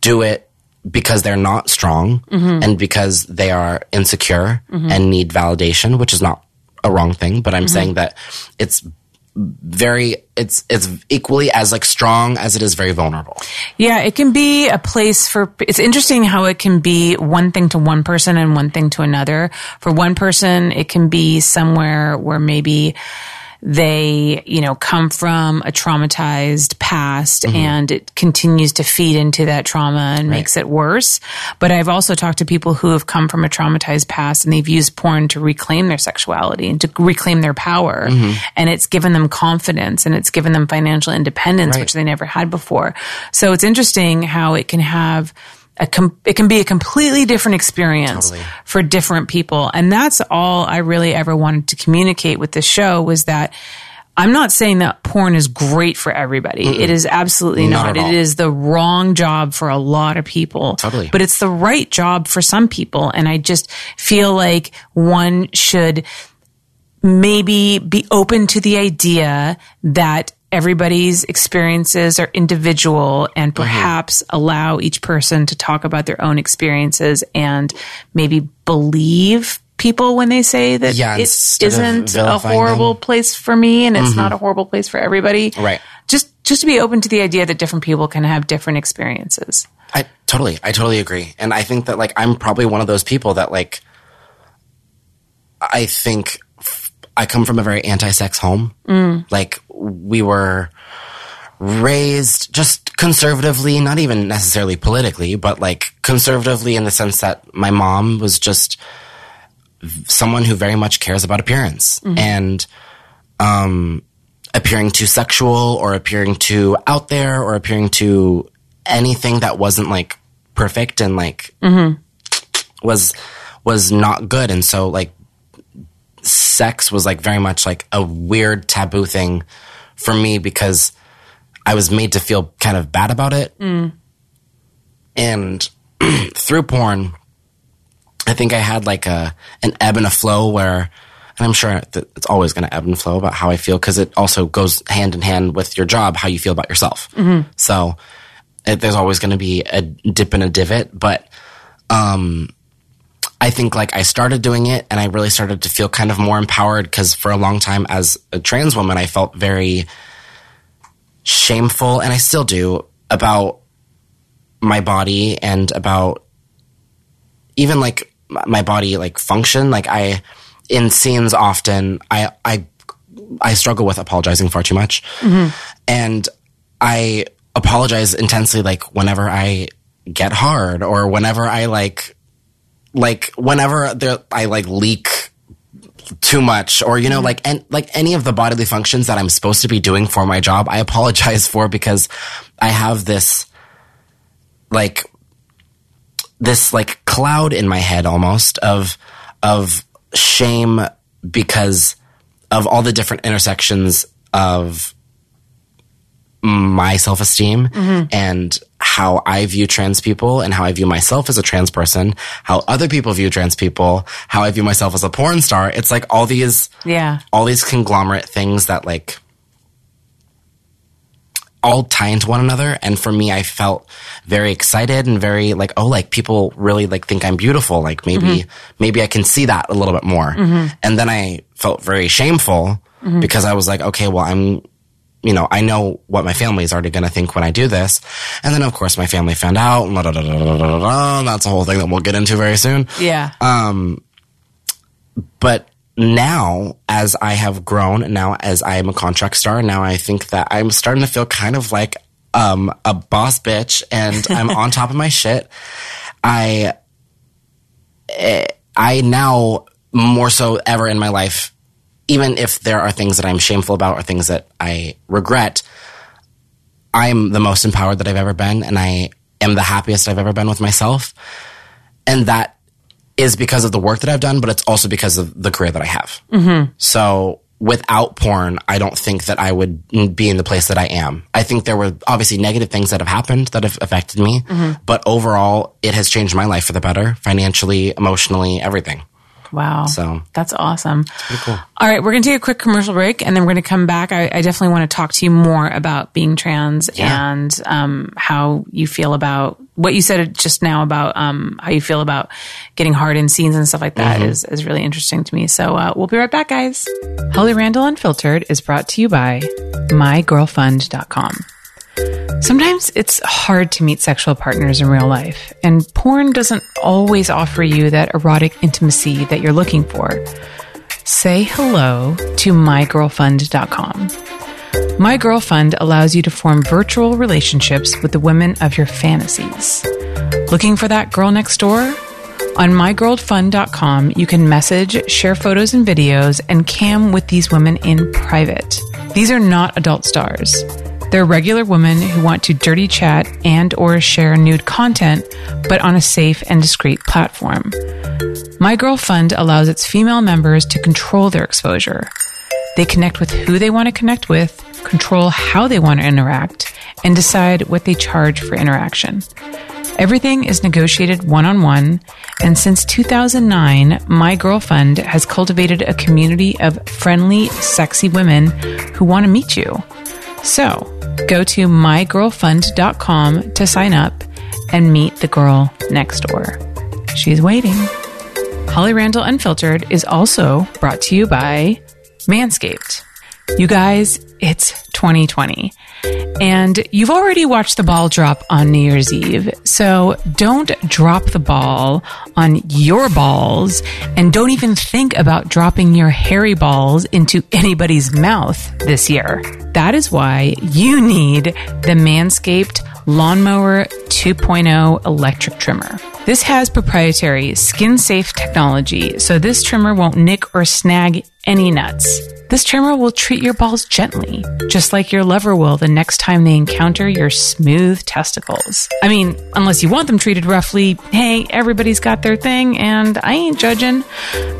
do it because they're not strong mm-hmm. and because they are insecure mm-hmm. and need validation, which is not a wrong thing. But I'm mm-hmm. saying that it's very it's it's equally as like strong as it is very vulnerable. Yeah, it can be a place for, it's interesting how it can be one thing to one person and one thing to another. For one person, it can be somewhere where maybe they, you know, come from a traumatized past mm-hmm. and it continues to feed into that trauma and makes it worse. But I've also talked to people who have come from a traumatized past and they've used porn to reclaim their sexuality and to reclaim their power. Mm-hmm. And it's given them confidence and it's given them financial independence, Right. which they never had before. So it's interesting how it can have com- it can be a completely different experience Totally. for different people. And that's all I really ever wanted to communicate with this show was that I'm not saying that porn is great for everybody. It is absolutely Not not. It is the wrong job for a lot of people. Totally. But it's the right job for some people. And I just feel like one should maybe be open to the idea that everybody's experiences are individual and Mm-hmm. perhaps allow each person to talk about their own experiences and maybe believe people when they say that Yeah, it isn't a horrible them. Mm-hmm. place for me and it's not a horrible place for everybody. Right. Just just to be open to the idea that different people can have different experiences. I totally, I totally agree. And I think that like I'm probably one of those people that like I think I come from a very anti-sex home. Like we were raised just conservatively, not even necessarily politically, but like conservatively in the sense that my mom was just someone who very much cares about appearance and um appearing too sexual or appearing too out there or appearing too anything that wasn't like perfect and like mm-hmm. was was not good and so like sex was like very much like a weird taboo thing for me because I was made to feel kind of bad about it. And through porn, I think I had like a an ebb and a flow where, and I'm sure that it's always going to ebb and flow about how I feel because it also goes hand in hand with your job, how you feel about yourself. So it, there's always going to be a dip and a divot, but um, I think like I started doing it and I really started to feel kind of more empowered because for a long time as a trans woman, I felt very shameful and I still do about my body and about even like my body like function. Like I, in scenes often, I, I, I struggle with apologizing far too much. Mm-hmm. And I apologize intensely like whenever I get hard or whenever I like like whenever there I like leak too much or you know mm-hmm. like and like any of the bodily functions that I'm supposed to be doing for my job I apologize for because I have this like this like cloud in my head almost of of shame because of all the different intersections of my self esteem mm-hmm. and how I view trans people and how I view myself as a trans person, how other people view trans people, how I view myself as a porn star. It's like all these Yeah. all these conglomerate things that like all tie into one another. And for me i felt very excited and very like oh like people really like think i'm beautiful. Like maybe mm-hmm. maybe i can see that a little bit more. Mm-hmm. And then i felt very shameful because i was like okay well i'm you know i know what my family is already going to think when i do this and then of course my family found out and, that's a whole thing that we'll get into very soon Yeah. but now as I have grown, and now as I am a contract star, now I think that I'm starting to feel kind of like um, a boss bitch, and I'm on top of my shit. I eh, I now more so ever in my life, even if there are things that I'm shameful about or things that I regret, I'm the most empowered that I've ever been, and I am the happiest I've ever been with myself, and that is because of the work that I've done, but it's also because of the career that I have. Mm-hmm. So without porn, I don't think that I would be in the place that I am. I think there were obviously negative things that have happened that have affected me, but overall, it has changed my life for the better, financially, emotionally, everything. Wow. So- that's awesome. All right, we're going to take a quick commercial break and then we're going to come back. I, I definitely want to talk to you more about being trans Yeah. and um, how you feel about what you said just now about um, how you feel about getting hard in scenes and stuff like that is is really interesting to me. So uh, we'll be right back, guys. Holly Randall Unfiltered is brought to you by mygirlfund.com. Sometimes it's hard to meet sexual partners in real life, and porn doesn't always offer you that erotic intimacy that you're looking for. Say hello to mygirlfund.com. My Girlfund allows you to form virtual relationships with the women of your fantasies. Looking for that girl next door? On mygirlfund.com, you can message, share photos and videos, and cam with these women in private. These are not adult stars. They're regular women who want to dirty chat and or share nude content, but on a safe and discreet platform. My Girl Fund allows its female members to control their exposure. They connect with who they want to connect with, control how they want to interact, and decide what they charge for interaction. Everything is negotiated one on one, and since 2009, My Girl Fund has cultivated a community of friendly, sexy women who want to meet you. So, go to mygirlfund.com to sign up and meet the girl next door. She's waiting. Holly Randall Unfiltered is also brought to you by Manscaped. You guys, it's 2020. And you've already watched the ball drop on New Year's Eve. So don't drop the ball on your balls and don't even think about dropping your hairy balls into anybody's mouth this year. That is why you need the Manscaped Lawnmower 2.0 electric trimmer. This has proprietary skin safe technology, so this trimmer won't nick or snag any nuts. This trimmer will treat your balls gently, just like your lover will the next time they encounter your smooth testicles. I mean, unless you want them treated roughly, hey, everybody's got their thing, and I ain't judging.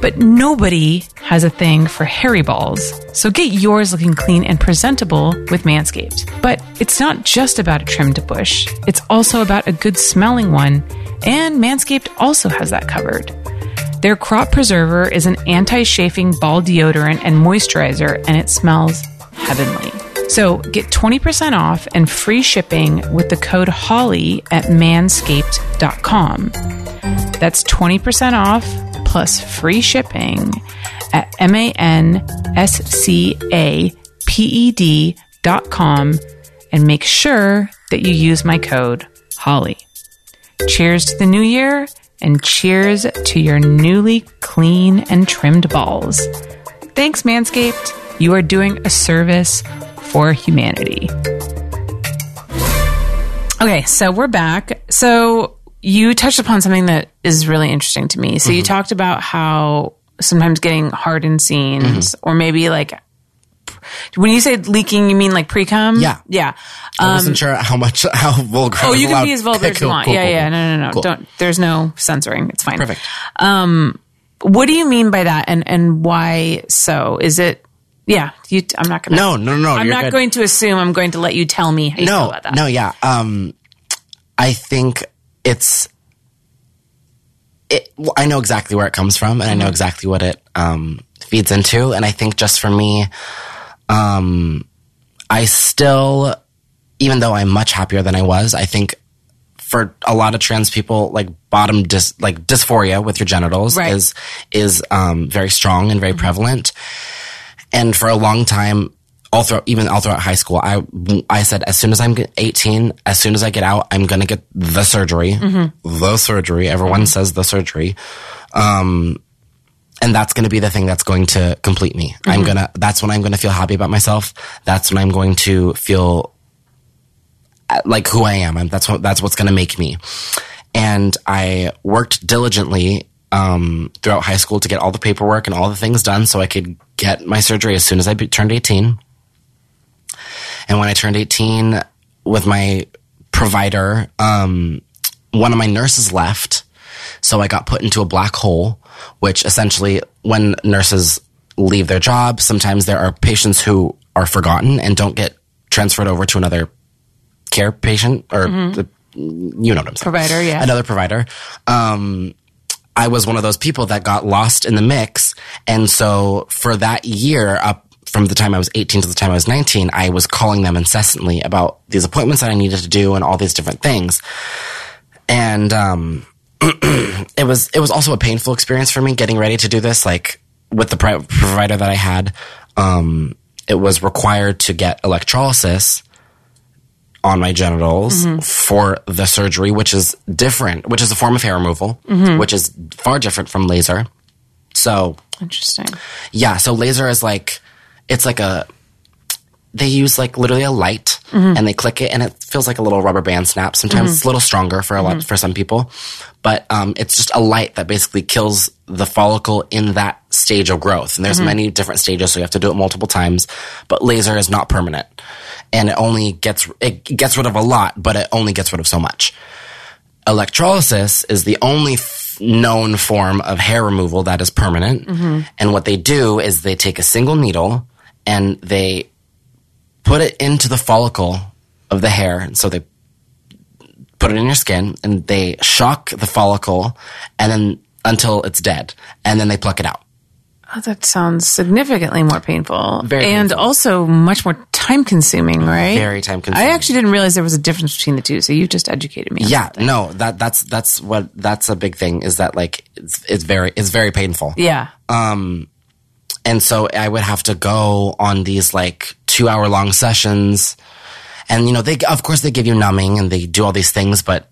But nobody has a thing for hairy balls, so get yours looking clean and presentable with Manscaped. But it's not just about a trimmed bush, it's also about a good smelling one, and Manscaped also has that covered. Their crop preserver is an anti chafing ball deodorant and moisturizer, and it smells heavenly. So get 20% off and free shipping with the code HOLLY at manscaped.com. That's 20% off plus free shipping at M A N S C A P E D dot com and make sure that you use my code HOLLY. Cheers to the new year and cheers to your newly clean and trimmed balls. Thanks, Manscaped. You are doing a service for humanity. Okay, so we're back. So you touched upon something that is really interesting to me. So you mm-hmm. talked about how sometimes getting hard in scenes mm-hmm. or maybe like When you say leaking, you mean like pre cum? Yeah. Yeah. I wasn't sure how much how vulgar. Oh, you can allowed. be as vulgar Okay, as you cool, want. cool, yeah, cool, yeah. No, no, no. Don't. There's no censoring. It's fine. Perfect. What do you mean by that, and and why so? Is it? Yeah. You. I'm not gonna. No, no, no. I'm not good. going to assume. I'm going to let you tell me how you feel no, about that. no, yeah. Um, I think it's. It, well, I know exactly where it comes from, and I Mm-hmm. know exactly what it um, feeds into. And I think just for me, um, I still, even though I'm much happier than I was, I think for a lot of trans people, like bottom dys, like dysphoria with your genitals Right. is is um, very strong and very prevalent. And for a long time, all throughout, even all throughout high school, I I said as soon as I'm 18, as soon as I get out, I'm gonna get the surgery, the surgery. Everyone says the surgery, um, and that's gonna be the thing that's going to complete me. I'm gonna. That's when I'm gonna feel happy about myself. That's when I'm going to feel uh, like who I am. And that's what that's what's going to make me. And I worked diligently um, throughout high school to get all the paperwork and all the things done so I could get my surgery as soon as I be- turned 18. And when I turned 18 with my provider, um, one of my nurses left. So I got put into a black hole, which essentially when nurses leave their job, sometimes there are patients who are forgotten and don't get transferred over to another care patient or the, you know what I'm saying. Provider, yeah. Another provider. Um, I was one of those people that got lost in the mix. And so for that year up from the time I was 18 to the time I was 19, I was calling them incessantly about these appointments that I needed to do and all these different things. And, um, it was, it was also a painful experience for me getting ready to do this. Like with the pri- provider that I had, um, it was required to get electrolysis on my genitals for the surgery, which is different, which is a form of hair removal, which is far different from laser. So, Interesting. yeah, so laser is like, it's like a, they use like literally a light mm-hmm. and they click it and it feels like a little rubber band snap. Sometimes. Mm-hmm. It's a little stronger for a lot, mm-hmm. for some people, but, um, it's just a light that basically kills the follicle in that stage of growth. And there's many different stages, so you have to do it multiple times, but laser is not permanent. And it only gets, it gets rid of a lot, but it only gets rid of so much. Electrolysis is the only f- known form of hair removal that is permanent. And what they do is they take a single needle and they put it into the follicle of the hair. And so they put it in your skin and they shock the follicle and then until it's dead. And then they pluck it out. Oh, that sounds significantly more painful. Very and painful. also much more time consuming, right? Very time-consuming. I actually didn't realize there was a difference between the two, so you just educated me. Yeah, something. no, that that's that's what that's a big thing is that like it's it's very it's very painful. Yeah. Um And so I would have to go on these like two hour long sessions. And, you know, they, of course, they give you numbing and they do all these things, but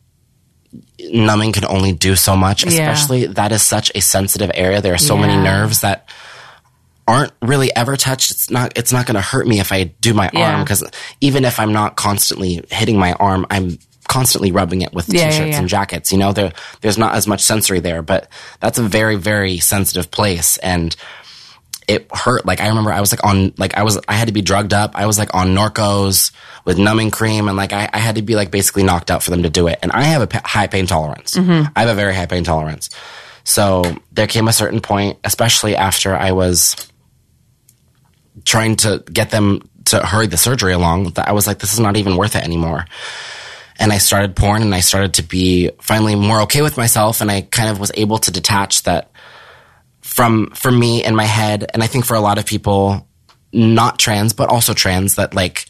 numbing can only do so much, Yeah. especially that is such a sensitive area. There are so many nerves that aren't really ever touched. It's not, it's not going to hurt me if I do my Yeah. arm because even if I'm not constantly hitting my arm, I'm constantly rubbing it with Yeah, yeah, t-shirts yeah. and jackets. You know, there, there's not as much sensory there, but that's a very, very sensitive place. And, it hurt. Like I remember I was like on like I was I had to be drugged up. I was like on Norcos with numbing cream and like I, I had to be like basically knocked out for them to do it. And I have a high pain tolerance. Mm-hmm. I have a very high pain tolerance. So there came a certain point, especially after I was trying to get them to hurry the surgery along, that I was like, this is not even worth it anymore. And I started porn and I started to be finally more okay with myself. And I kind of was able to detach that from for me in my head and i think for a lot of people not trans but also trans that like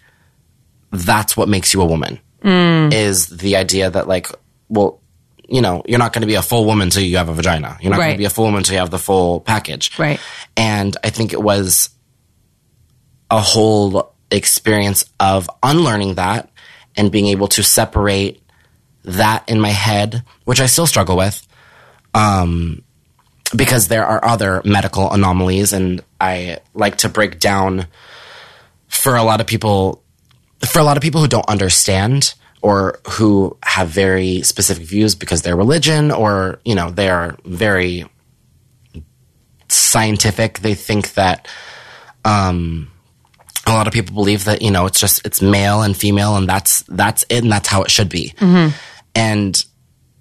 that's what makes you a woman mm. is the idea that like well you know you're not going to be a full woman until you have a vagina. You're not going to be a full woman until you have the full package. Right. and i think it was a whole experience of unlearning that and being able to separate that in my head which i still struggle with um, because there are other medical anomalies and I like to break down for a lot of people for a lot of people who don't understand or who have very specific views because their religion or you know they are very scientific. They think that um a lot of people believe that you know it's just it's male and female and that's that's it and that's how it should be. And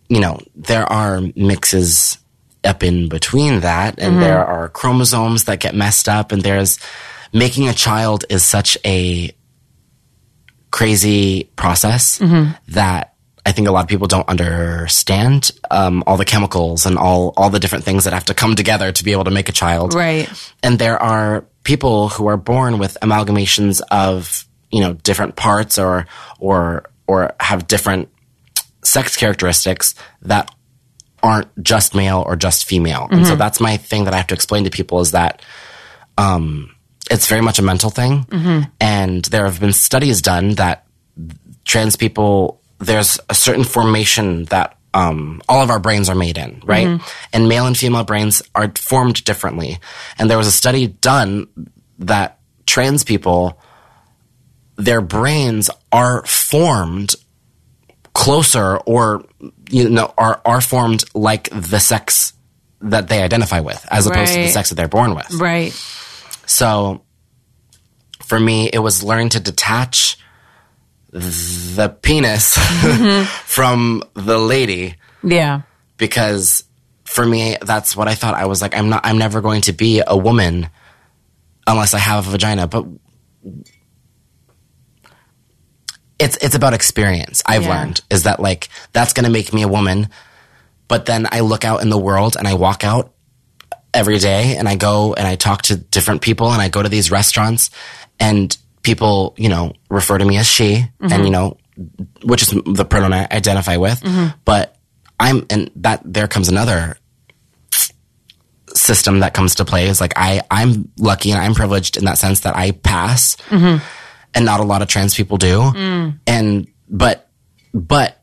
you know there are mixes up in between that and there are chromosomes that get messed up and there's making a child is such a crazy process that I think a lot of people don't understand um, all the chemicals and all all the different things that have to come together to be able to make a child. Right. and there are people who are born with amalgamations of you know different parts or or or have different sex characteristics that aren't just male or just female. And so that's my thing that i have to explain to people is that um it's very much a mental thing. And there have been studies done that trans people there's a certain formation that um, all of our brains are made in, right? And male and female brains are formed differently. And there was a study done that trans people, their brains are formed closer or you know are are formed like the sex that they identify with as opposed to the sex that they're born with. Right. So for me, it was learning to detach the penis from the lady Yeah. because for me, that's what I thought. I was like, I'm not, I'm never going to be a woman unless I have a vagina. But it's, it's about experience. I've Yeah. learned is that like, that's going to make me a woman. But then I look out in the world and I walk out every day and I go and I talk to different people and I go to these restaurants and people, you know, refer to me as she and, mm-hmm. you know, which is the pronoun I identify with. Mm-hmm. But I'm, and that there comes another system that comes to play is like I, I'm lucky and I'm privileged in that sense that I pass mm-hmm. And not a lot of trans people do. Mm. And, but, but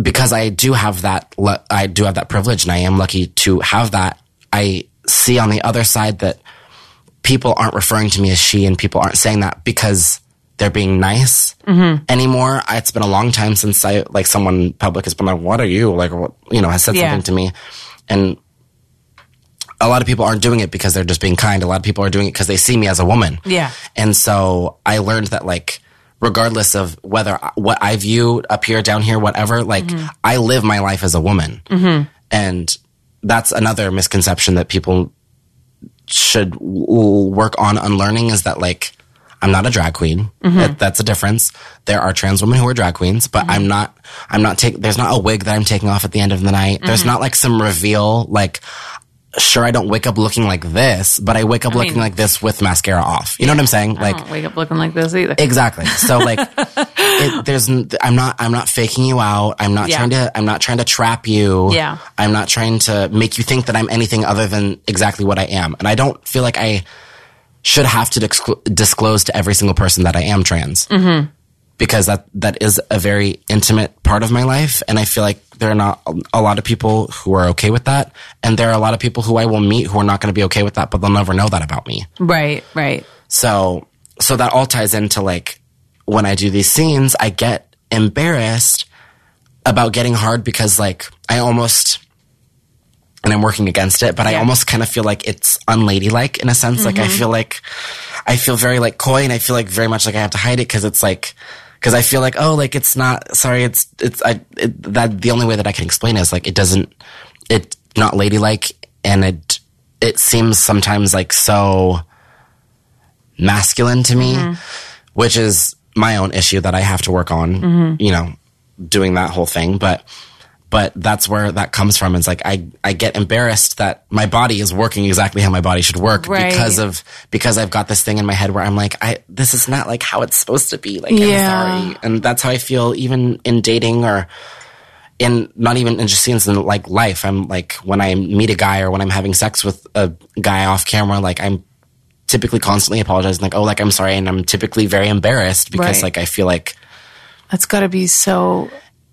because I do have that, I do have that privilege and I am lucky to have that. I see on the other side that people aren't referring to me as she and people aren't saying that because they're being nice mm-hmm. anymore. I- It's been a long time since I, like someone public has been like, what are you? Like, what, you know, has said Yeah. something to me. And a lot of people aren't doing it because they're just being kind. A lot of people are doing it because they see me as a woman. Yeah. And so I learned that like regardless of whether what I view up here, down here, whatever, like mm-hmm. I live my life as a woman. Mm-hmm. And that's another misconception that people should w- work on unlearning is that like I'm not a drag queen. Mm-hmm. That, that's a difference. There are trans women who are drag queens, but I'm not. I'm not taking. There's not a wig that I'm taking off at the end of the night. There's not like some reveal. Like, sure, I don't wake up looking like this, but I wake up looking mean- like this with mascara off. You know what I'm saying? I Like, don't wake up looking like this either. Exactly. So like, it, there's, I'm not, I'm not faking you out. I'm not Yeah. trying to, I'm not trying to trap you. Yeah. I'm not trying to make you think that I'm anything other than exactly what I am. And I don't feel like I should have to disclo- disclose to every single person that I am trans. Mm-hmm. Because that, that is a very intimate part of my life. And I feel like there are not a, lot of people who are okay with that. And there are a lot of people who I will meet who are not going to be okay with that, but they'll never know that about me. Right. Right. So, so that all ties into like when I do these scenes, I get embarrassed about getting hard because like I almost, and I'm working against it, but I almost kind of feel like it's unladylike in a sense. Like I mm-hmm. feel like, I feel very like coy and I feel like very much like I have to hide it because it's like, because I feel like, oh, like it's not, sorry, it's, it's, I, it, that the only way that I can explain it is like it doesn't, it's not ladylike and it, it seems sometimes like so, masculine to me, mm-hmm. which is my own issue that I have to work on, mm-hmm. you know, doing that whole thing. But, but that's where that comes from. It's like I, I get embarrassed that my body is working exactly how my body should work Right. because of, because I've got this thing in my head where I'm like, I, this is not like how it's supposed to be. Like, Yeah. I'm sorry. And that's how I feel even in dating or, in not even in just scenes in like life. I'm like when I meet a guy or when I'm having sex with a guy off camera, like I'm typically constantly apologizing, like, oh, like I'm sorry, and I'm typically very embarrassed because Right. like I feel like That's got to be so.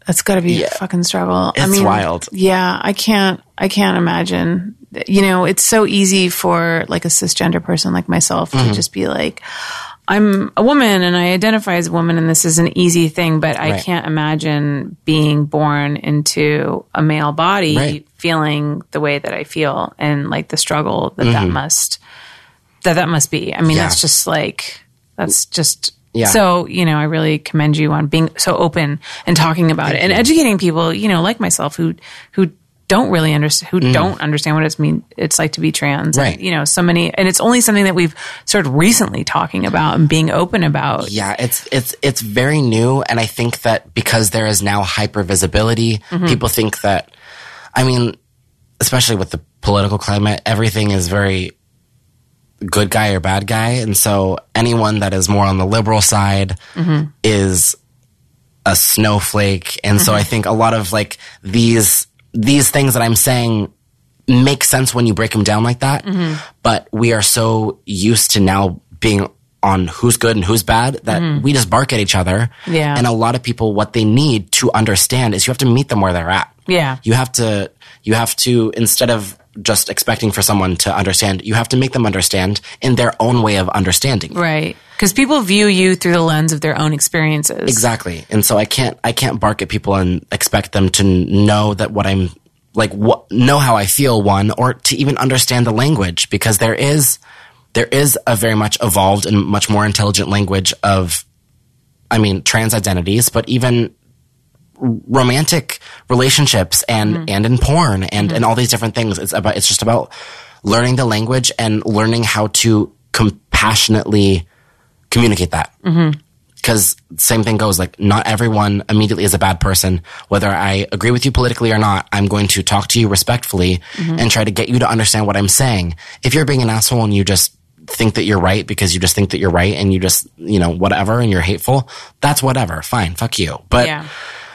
That's got to be Yeah. a fucking struggle. I It's mean, wild. Yeah, I can't. I can't imagine. You know, it's so easy for like a cisgender person like myself Mm-hmm. to just be like, "I'm a woman and I identify as a woman, and this is an easy thing." But I Right. can't imagine being born into a male body, Right. feeling the way that I feel, and like the struggle that that must that that must be. I mean, Mm-hmm. Yeah. that's just like That's just Yeah. So, you know, I really commend you on being so open and talking about it and educating people, you know, like myself who who don't really understand who don't understand what it's mean it's like to be trans. Mm. Right. And, you know, so many and it's only something that we've started recently talking about and being open about. Yeah, it's it's it's very new, and I think that because there is now hyper visibility, people think that. I mean, especially with the political climate, everything is very good guy or bad guy, and so anyone that is more on the liberal side is a snowflake, and so I think a lot of like these these things that I'm saying make sense when you break them down like that. But we are so used to now being on who's good and who's bad that we just bark at each other. Yeah. And a lot of people, what they need to understand is you have to meet them where they're at. Yeah. You have to, you have to, instead of just expecting for someone to understand, you have to make them understand in their own way of understanding. Right. Cuz people view you through the lens of their own experiences. Exactly. And so I can't I can't bark at people and expect them to know that what I'm like what know how I feel one or to even understand the language because there is there is a very much evolved and much more intelligent language of I mean trans identities but even romantic relationships and mm-hmm. and in porn and mm-hmm. and all these different things. It's about it's just about learning the language and learning how to compassionately communicate that. Mm-hmm. Because same thing goes like not everyone immediately is a bad person. Whether i agree with you politically or not i'm going to talk to you respectfully and try to get you to understand what i'm saying. If you're being an asshole and you just think that you're right because you just think that you're right and you just you know whatever and you're hateful that's whatever. Fine. Fuck you. But Yeah.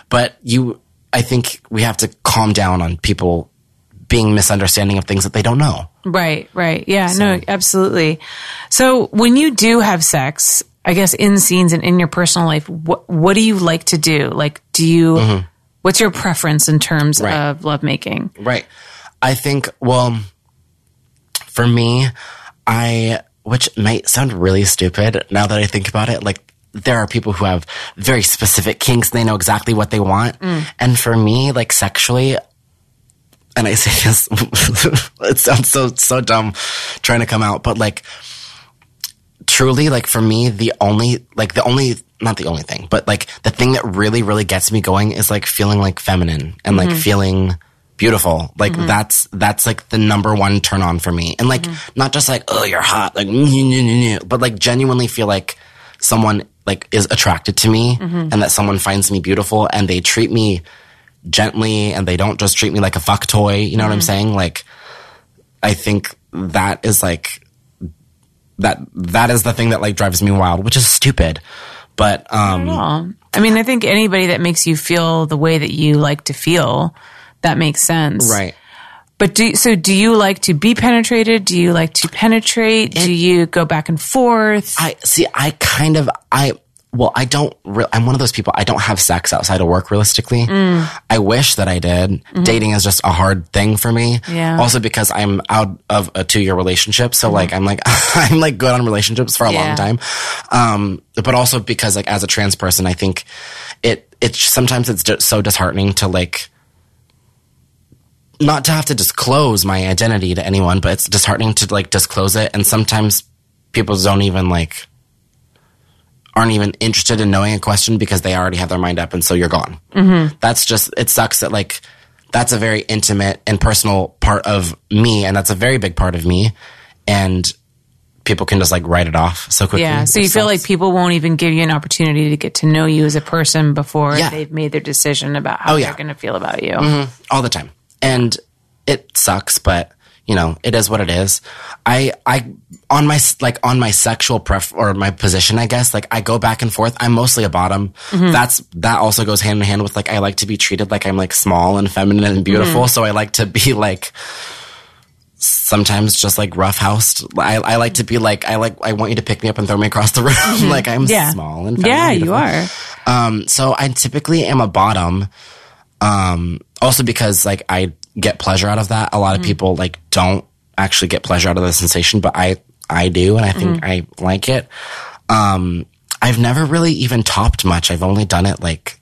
But you i think we have to calm down on people being misunderstanding of things that they don't know Right, right. Yeah, no, absolutely. So when you do have sex, I guess in scenes and in your personal life, what what do you like to do? Like do you what's your preference in terms Mm-hmm. Right. of lovemaking? Right. I think, well, for me, I, which might sound really stupid now that I think about it, like, there are people who have very specific kinks. and They know exactly what they want. Mm. And for me, like sexually, and I say this, it sounds so, so dumb trying to come out, but like, truly, like for me, the only, like the only, not the only thing, but like the thing that really, really gets me going is like feeling like feminine and like mm-hmm. feeling beautiful. Like mm-hmm. that's, that's like the number one turn on for me. And like, mm-hmm. not just like, oh, you're hot, like, but like genuinely feel like someone like is attracted to me and that someone finds me beautiful and they treat me gently and they don't just treat me like a fuck toy. You know what I'm saying? Like, I think that is like, that that is the thing that like drives me wild, which is stupid. But um. I mean, I think anybody that makes you feel the way that you like to feel, that makes sense. right. But do so do you like to be penetrated? Do you like to penetrate? do you go back and forth? I see I kind of I well, I don't re- I'm one of those people I don't have sex outside of work realistically. Mm. I wish that I did. Mm-hmm. Dating is just a hard thing for me. Yeah. Also because I'm out of a 2-year relationship, so like mm-hmm. I'm like I'm like good on relationships for a Yeah. long time. Um but also because like as a trans person, I think it it's sometimes it's just so disheartening to like not to have to disclose my identity to anyone, but it's disheartening to like disclose it. And sometimes people don't even like aren't even interested in knowing a question because they already have their mind up, and so you're gone. Mm-hmm. That's just it sucks that like that's a very intimate and personal part of me, and that's a very big part of me, and people can just like write it off so quickly. yeah. So you feel like people won't even give you an opportunity to get to know you as a person before Yeah. they've made their decision about how Oh, yeah. they're going to feel about you. all the time. And it sucks, but you know, it is what it is. I, I, on my, like, on my sexual pref, or my position, I guess, like, I go back and forth. I'm mostly a bottom. Mm-hmm. That's, that also goes hand in hand with, like, I like to be treated like I'm, like, small and feminine and mm-hmm. beautiful. So I like to be, like, sometimes just, like, roughhoused. I, I like to be, like, I like, I want you to pick me up and throw me across the room. Mm-hmm. like, I'm Yeah. small and feminine Yeah, you are. Um, so I typically am a bottom. Um, also because like I get pleasure out of that. A lot of people like don't actually get pleasure out of the sensation, but I, I do. And I think I like it. Um, I've never really even topped much. I've only done it like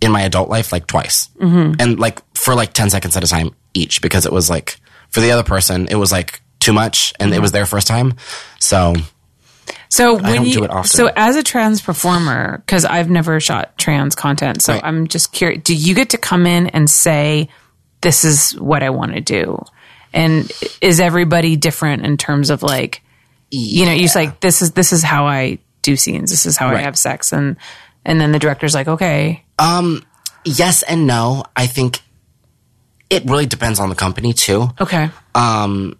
in my adult life, like twice and like for like 10 seconds at a time each because it was like for the other person, it was like too much and it was their first time. So So when you, do it often. so as a trans performer, because I've never shot trans content, so Right. I'm just curious. Do you get to come in and say, "This is what I want to do," and is everybody different in terms of like, you know, you're just like, "This is this is how I do scenes. This is how I have sex," and and then the director's like, "Okay, um, Yes and no. I think it really depends on the company too. okay, um,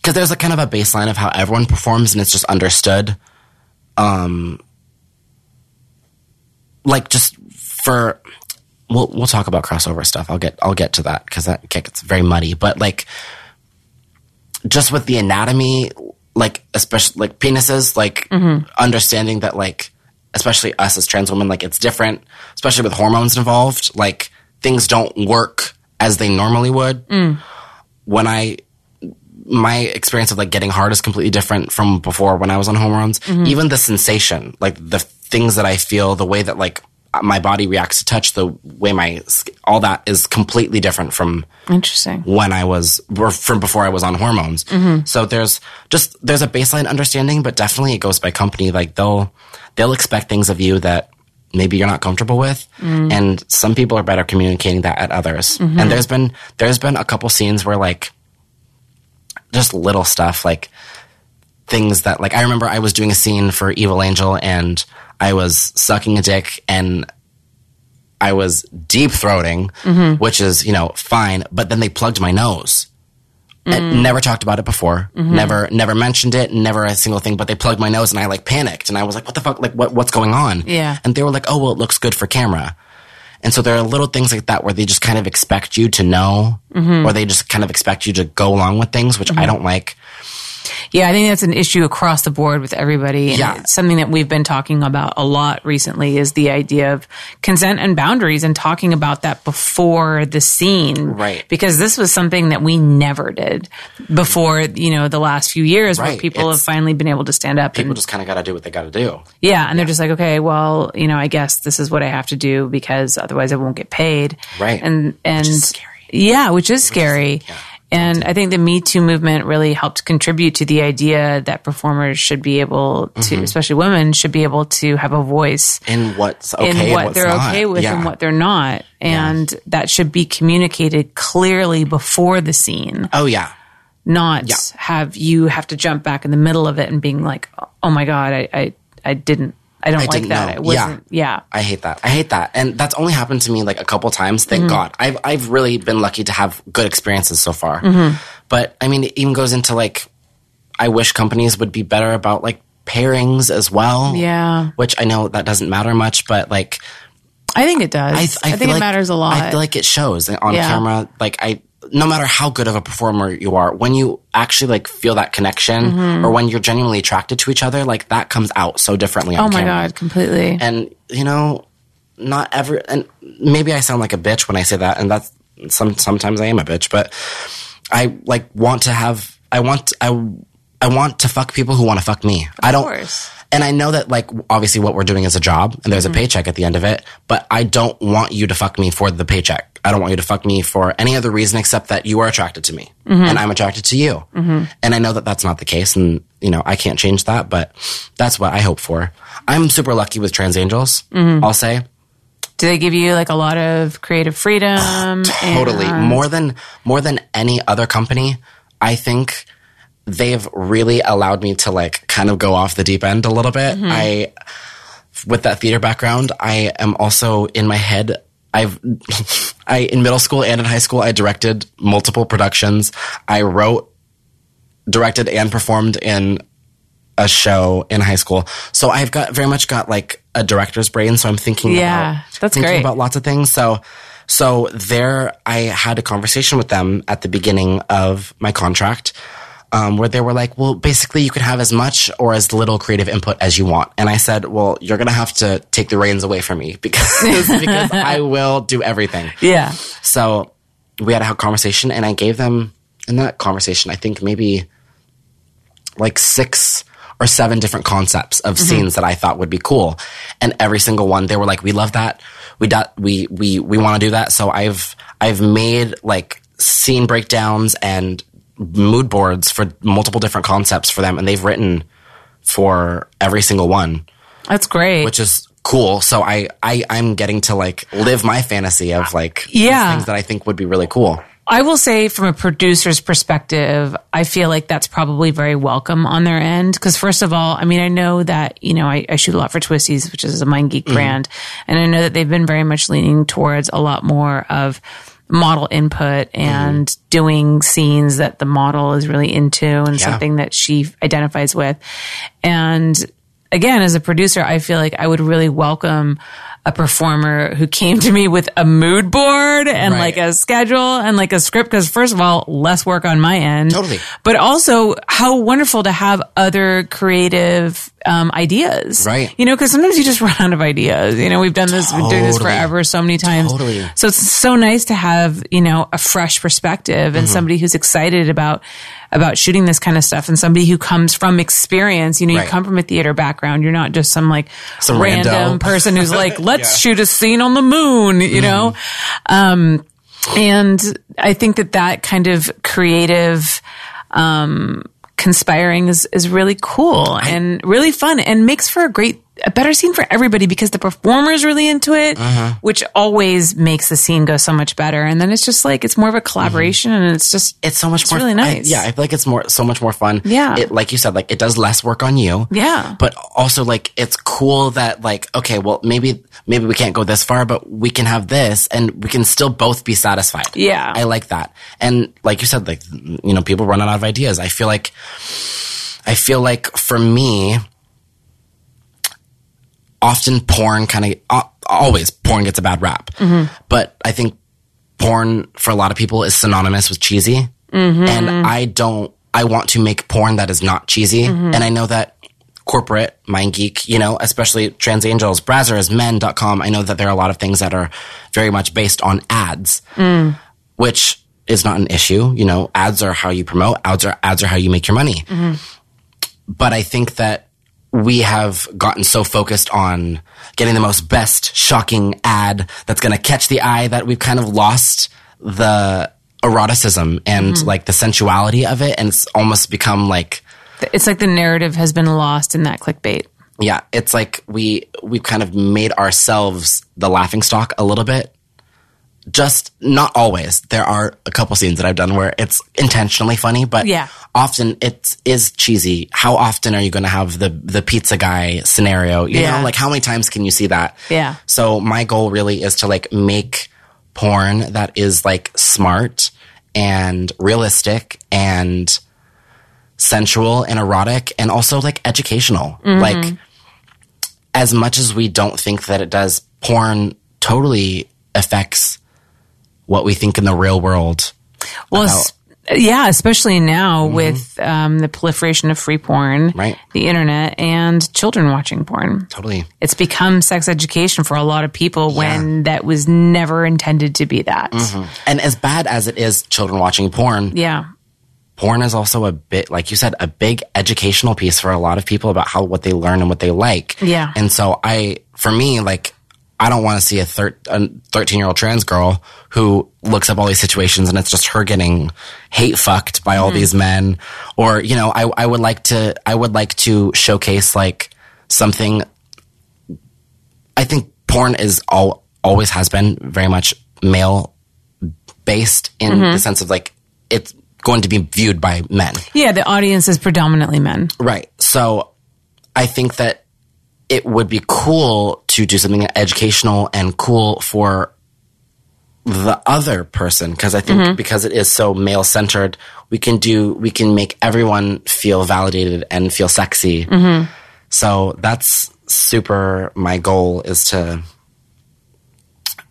because there's a kind of a baseline of how everyone performs and it's just understood um like just for we'll we'll talk about crossover stuff. I'll get i'll get to that because that gets very muddy. But like just with the anatomy like especially like penises like understanding that like especially us as trans women like it's different especially with hormones involved. Like things don't work as they normally would. When i my experience of like getting hard is completely different from before when I was on hormones. Mm-hmm. Even the sensation, like the things that I feel, the way that like my body reacts to touch, the way my all that is completely different from interesting." when I was or from before I was on hormones. Mm-hmm. So there's just there's a baseline understanding, but definitely it goes by company. Like they'll they'll expect things of you that maybe you're not comfortable with, mm. and some people are better communicating that at others. Mm-hmm. And there's been there's been a couple scenes where like just little stuff like things that like I remember I was doing a scene for Evil Angel and I was sucking a dick and I was deep throating, mm-hmm. which is, you know, fine, but then they plugged my nose. And mm. never talked about it before. Mm-hmm. Never, never mentioned it. Never a single thing. But they plugged my nose, and I like panicked, and I was like, "What the fuck? Like, what, what's going on?" Yeah. And they were like, "Oh, well, it looks good for camera." And so there are little things like that where they just kind of expect you to know, mm-hmm. or they just kind of expect you to go along with things, which I mm-hmm. don't like. Yeah, I think that's an issue across the board with everybody. And Yeah. something that we've been talking about a lot recently is the idea of consent and boundaries and talking about that before the scene. Right. Because this was something that we never did before, you know, the last few years where Right. people have finally been able to stand up People and just kind of got to do what they got to do. yeah, and they're just like, okay, well, you know, I guess this is what I have to do because otherwise I won't get paid. Right. And and is scary. yeah, which is scary. And I think the Me Too movement really helped contribute to the idea that performers should be able to, Mm-hmm. especially women, should be able to have a voice In what's okay in and what they're not. okay with Yeah. and what they're not. And that should be communicated clearly before the scene Oh yeah. not Yeah. have you have to jump back in the middle of it and being like, oh my god, I I, I didn't I don't I like that. know. It wasn't. Yeah. I hate that. I hate that. And that's only happened to me like a couple times. Thank Mm-hmm. God. I've I've really been lucky to have good experiences so far. Mm-hmm. But I mean, it even goes into like, I wish companies would be better about like pairings as well. Yeah. Which I know that doesn't matter much, but like I think it does. I, I, I, think it like- matters a lot. I feel like it shows on Yeah. camera. Like I, no matter how good of a performer you are, when you actually like feel that connection, Mm-hmm. or when you're genuinely attracted to each other, like that comes out so differently. oh my camera. god, completely. And you know, not ever. And maybe I sound like a bitch when I say that, and that's some. Sometimes I am a bitch, but I like want to have. I want. I. I want to fuck people who want to fuck me. I don't. course. And I know that, like, obviously, what we're doing is a job, and there's a mm-hmm. paycheck at the end of it. But I don't want you to fuck me for the paycheck. I don't want you to fuck me for any other reason except that you are attracted to me, mm-hmm. and I'm attracted to you. Mm-hmm. And I know that that's not the case, and you know I can't change that. But that's what I hope for. I'm super lucky with Trans Angels. I'll say Do they give you like a lot of creative freedom? totally and- uh, more than more than any other company. I think they've really allowed me to like kind of go off the deep end a little bit. Mm-hmm. I with that theater background, I am also in my head I've I in middle school and in high school I directed multiple productions. I wrote directed and performed in a show in high school. So I've got very much got like a director's brain. So I'm thinking Yeah, about that's thinking great. about lots of things. So so there I had a conversation with them at the beginning of my contract. Um, where they were like, well, basically you can have as much or as little creative input as you want. And I said, well, you're going to have to take the reins away from me because, because I will do everything. Yeah. So we had a conversation, and I gave them in that conversation, I think maybe like six or seven different concepts of scenes that I thought would be cool, and every single one they were like, "We love that. We do, we we we want to do that." So I've I've made like scene breakdowns and mood boards for multiple different concepts for them, and they've written for every single one, That's great. which is cool. So I, I I'm getting to like live my fantasy of like Yeah. things that I think would be really cool. I will say, from a producer's perspective, I feel like that's probably very welcome on their end. Because first of all, I mean, I know that you know I, I shoot a lot for Twistys, which is a MindGeek mm-hmm. brand, and I know that they've been very much leaning towards a lot more of model input and doing scenes that the model is really into and Yeah. something that she identifies with. And again, as a producer, I feel like I would really welcome a performer who came to me with a mood board and Right. like a schedule and like a script. Cause first of all, less work on my end. Totally. But also how wonderful to have other creative um, ideas. Right. You know, cause sometimes you just run out of ideas. You know, we've done this, we've been doing this forever so many times. Totally. So it's so nice to have, you know, a fresh perspective Mm-hmm. and somebody who's excited about, about shooting this kind of stuff and somebody who comes from experience. You know, you come from a theater background. You're not just some like Some random rando. person who's like, let's shoot a scene on the moon, you know? Um, and I think that that kind of creative, um, conspiring is, is really cool and really fun and makes for a great, a better scene for everybody because the performer is really into it, Uh-huh. which always makes the scene go so much better. And then it's just like, it's more of a collaboration and it's just, It's so much It's more really I- nice. yeah, I feel like it's more so much more fun. Yeah. It, like you said, like it does less work on you. Yeah. But also like it's cool that like, okay, well maybe maybe we can't go this far, but we can have this and we can still both be satisfied. Yeah. I like that. And like you said, like you know, people run out of ideas. I feel like I feel like for me, often porn kind of uh, always porn gets a bad rap, mm-hmm. but I think porn for a lot of people is synonymous with cheesy, mm-hmm. and I don't. I want to make porn that is not cheesy, mm-hmm. and I know that corporate MindGeek you know especially trans angels brazzers men.com i know that there are a lot of things that are very much based on ads mm. which is not an issue. You know ads are how you promote ads are ads are how you make your money. But I think that we have gotten so focused on getting the most best shocking ad that's going to catch the eye that we've kind of lost the eroticism and mm-hmm. like the sensuality of it and it's almost become like it's like the narrative has been lost in that clickbait. yeah it's like we we've kind of made ourselves the laughing stock a little bit just not always there are a couple scenes that i've done where it's intentionally funny but Yeah. often it is cheesy how often are you going to have the the pizza guy scenario you Yeah. know like how many times can you see that Yeah. so my goal really is to like make porn that is like smart and realistic and sensual and erotic and also like educational. Mm-hmm. Like as much as we don't think that it does, porn totally affects what we think in the real world. Well, about- yeah, especially now with um, the proliferation of free porn, Right. the internet, and children watching porn. Totally. It's become sex education for a lot of people when that was never intended to be that. And as bad as it is children watching porn, Yeah. porn is also a bit like you said a big educational piece for a lot of people about how what they learn and what they like Yeah. and so i for me like i don't want to see a, thir- a 13 year old trans girl who looks up all these situations and it's just her getting hate fucked by all mm-hmm. these men or you know I, I would like to i would like to showcase like something i think porn is all always has been very much male based in mm-hmm. the sense of like it's going to be viewed by men. Yeah, the audience is predominantly men. Right. So I think that it would be cool to do something educational and cool for the other person because I think mm-hmm. because it is so male centered, we can do we can make everyone feel validated and feel sexy. Mm-hmm. So that's super my goal is to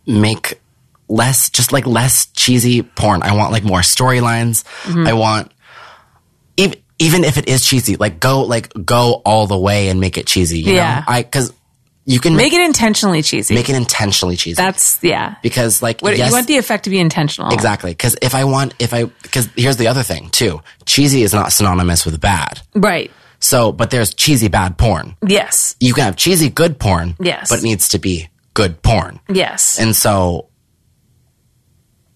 make less just like less cheesy porn. I want like more storylines. Mm-hmm. I want even even if it is cheesy, like go like go all the way and make it cheesy. You Yeah. know? I because you can Make it intentionally cheesy. make it intentionally cheesy. That's yeah. because like What, yes, You want the effect to be intentional. exactly because if I want if I because here's the other thing too. Cheesy is not synonymous with bad. Right. So, but there's cheesy bad porn. Yes. You can have cheesy good porn. Yes. but it needs to be good porn. Yes. And so,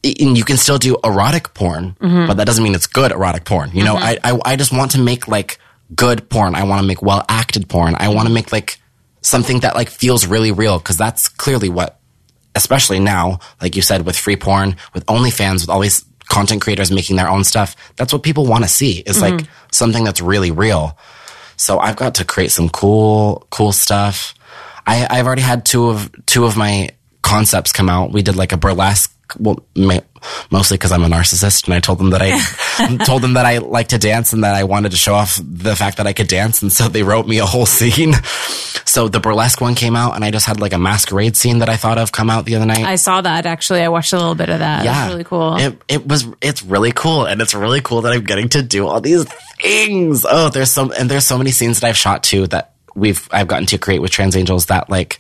and you can still do erotic porn, Mm-hmm. but that doesn't mean it's good erotic porn. You know, I, I I just want to make like good porn. I want to make well acted porn. I want to make like something that like feels really real because that's clearly what, especially now, like you said, with free porn, with OnlyFans, with all these content creators making their own stuff. That's what people want to see is like something that's really real. So I've got to create some cool, cool stuff. I, I've already had two of two of my concepts come out. We did like a burlesque, well, ma- mostly because I'm a narcissist, and I told them that I told them that I like to dance and that I wanted to show off the fact that I could dance, and so they wrote me a whole scene. So the burlesque one came out, and I just had like a masquerade scene that I thought of come out the other night. I saw that actually. I watched a little bit of that. Yeah. really cool. It, it was, it's really cool. And it's really cool that I'm getting to do all these things. Oh, there's so, and there's so many scenes that I've shot too that we've, I've gotten to create with Trans Angels that like,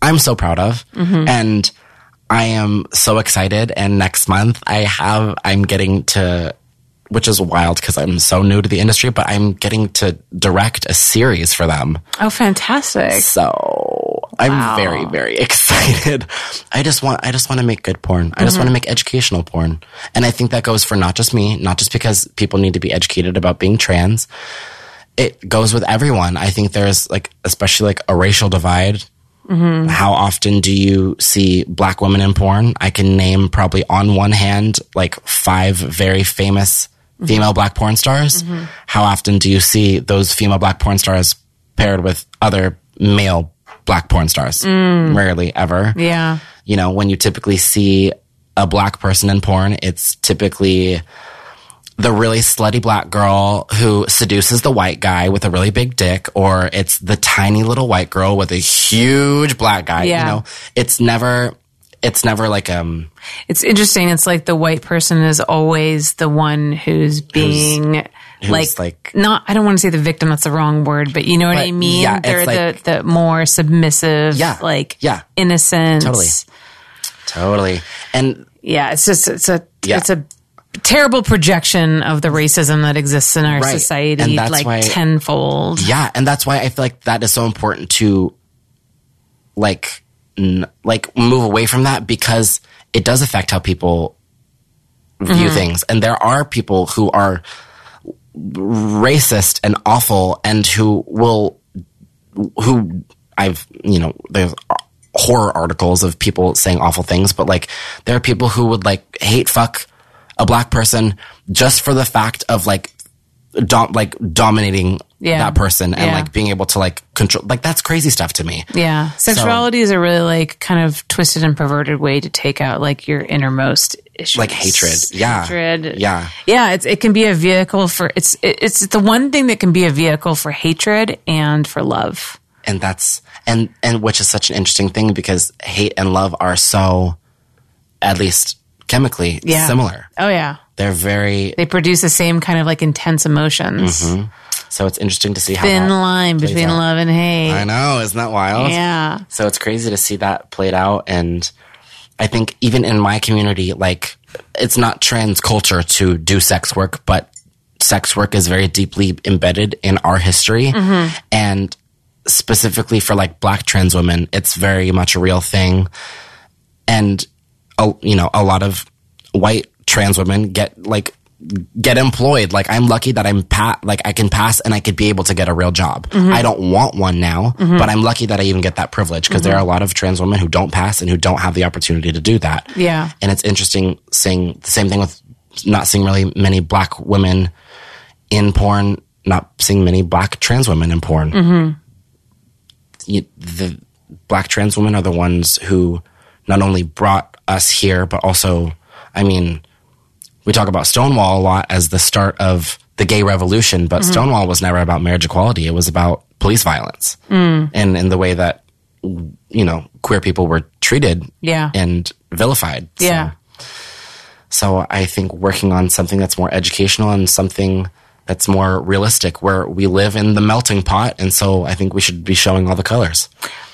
I'm so proud of. Mm-hmm. And I am so excited. And next month I have, I'm getting to, which is wild because I'm so new to the industry, but I'm getting to direct a series for them. oh, fantastic. So I'm very, very excited. I just want, I just want to make good porn. I just want to mm-hmm. make educational porn. And I think that goes for not just me, not just because people need to be educated about being trans. It goes with everyone. I think there's like, especially like a racial divide. Mm-hmm. How often do you see black women in porn? I can name probably on one hand, like five very famous mm-hmm. female black porn stars. Mm-hmm. How often do you see those female black porn stars paired with other male black porn stars? Mm. Rarely ever. Yeah. You know, when you typically see a black person in porn, it's typically the really slutty black girl who seduces the white guy with a really big dick, or it's the tiny little white girl with a huge black guy. Yeah. You know, it's never, it's never like, um, It's interesting. It's like the white person is always the one who's being who's like, like- not, I don't want to say the victim. That's the wrong word, but you know what I mean? yeah, They're like- the, the more submissive, Yeah, like yeah. innocent. Totally. totally. And Yeah. It's just, it's a, Yeah. it's a terrible projection of the racism that exists in our Right. society, like why- tenfold. Yeah, and that's why I feel like that is so important to like n- like move away from that because it does affect how people view mm-hmm. things. And there are people who are racist and awful and who will who I've, you know, there's horror articles of people saying awful things, but like there are people who would like hate fuck a black person just for the fact of like dom- like dominating Yeah. that person and Yeah. like being able to like control like that's crazy stuff to me. Yeah. Sexuality is a really like kind of twisted and perverted way to take out like your innermost issues. Like hatred. Yeah. Hatred. Yeah. Yeah. It's, it can be a vehicle for, it's, it, it's the one thing that can be a vehicle for hatred and for love. And that's and and which is such an interesting thing because hate and love are so at least chemically Yeah. similar. Oh yeah. They're very They produce the same kind of like intense emotions. Mm-hmm. so it's interesting to see how Thin line between out. love and hate. I know, isn't that wild? Yeah. So it's crazy to see that played out. And I think even in my community, like it's not trans culture to do sex work, but sex work is very deeply embedded in our history. Mm-hmm. And specifically for like black trans women, it's very much a real thing. And, a, you know, a lot of white trans women get like, get employed. Like I'm lucky that I'm pat, like I can pass and I could be able to get a real job. Mm-hmm. I don't want one now, mm-hmm. but I'm lucky that I even get that privilege because there mm-hmm. are a lot of trans women who don't pass and who don't have the opportunity to do that. Yeah. And it's interesting seeing the same thing with not seeing really many black women in porn, not seeing many black trans women in porn. You, the black trans women are the ones who not only brought us here, but also, I mean, we talk about Stonewall a lot as the start of the gay revolution, but mm-hmm. Stonewall was never about marriage equality. It was about police violence mm. and in the way that, you know, queer people were treated Yeah. and vilified. So- Yeah. so I think working on something that's more educational and something that's more realistic where we live in the melting pot. And so I think we should be showing all the colors.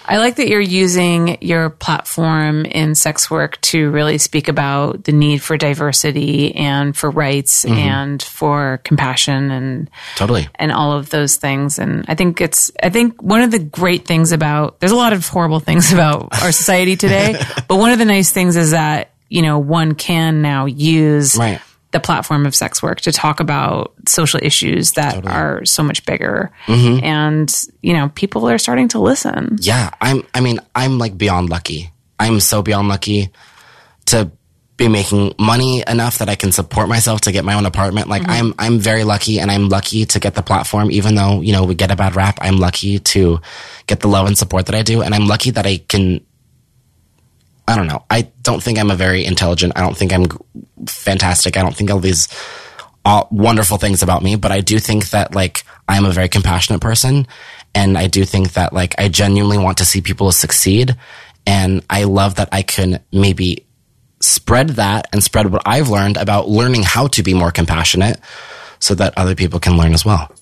I like that you're using your platform in sex work to really speak about the need for diversity and for rights mm-hmm. and for compassion and Totally. and all of those things. And I think it's I think one of the great things about there's a lot of horrible things about our society today, but one of the nice things is that, you know, one can now use Right. The platform of sex work to talk about social issues that Totally. are so much bigger. Mm-hmm. And, you know, people are starting to listen. Yeah, I'm. I mean, I'm like beyond lucky. I'm so beyond lucky to be making money enough that I can support myself to get my own apartment. Like I'm, I'm very lucky, and I'm lucky to get the platform. Even though you know we get a bad rap, I'm lucky to get the love and support that I do, and I'm lucky that I can. I don't know. I don't think I'm a very intelligent. I don't think I'm fantastic. I don't think all these all wonderful things about me, but I do think that like I'm a very compassionate person and I do think that like I genuinely want to see people succeed and I love that I can maybe spread that and spread what I've learned about learning how to be more compassionate so that other people can learn as well.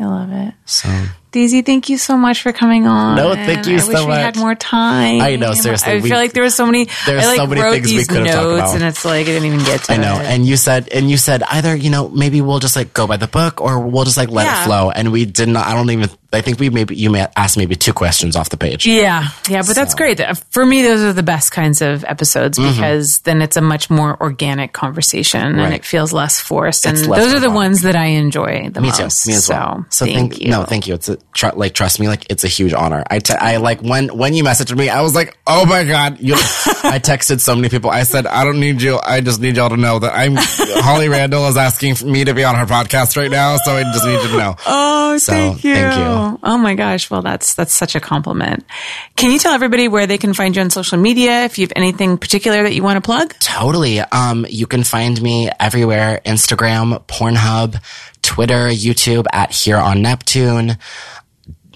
I love it. So Daisy, thank you so much for coming on. No, thank you I so wish we had more time. I know, seriously, I we- feel like there was so many. there's like so many wrote things we could have talked notes, about. and it's like I didn't even get to. I know. it. And you said, and you said either, you know, maybe we'll just like go by the book or we'll just like let Yeah. it flow. And we did not, I don't even, I think we maybe, you may asked maybe two questions off the page. Yeah, yeah, but that's great. For me, those are the best kinds of episodes because then it's a much more organic conversation and Mm-hmm. It feels less forced. It's and less those are the ones that I enjoy the Me too. Me as so, well. So thank, you. No, thank you. It's a tr- like trust me, like it's a huge honor. I te- I like when when you messaged me, I was like, oh my god. You, I texted so many people. I said, I don't need you. I just need y'all to know that I'm Holly Randall is asking for me to be on her podcast right now. So I just need you to know. Oh, So, thank you. thank you. Oh my gosh. Well, that's that's such a compliment. Can you tell everybody where they can find you on social media? If you have anything particular that you want to plug? Totally. Um, you can find me everywhere: Instagram, Pornhub, Twitter, YouTube at Here on Neptune.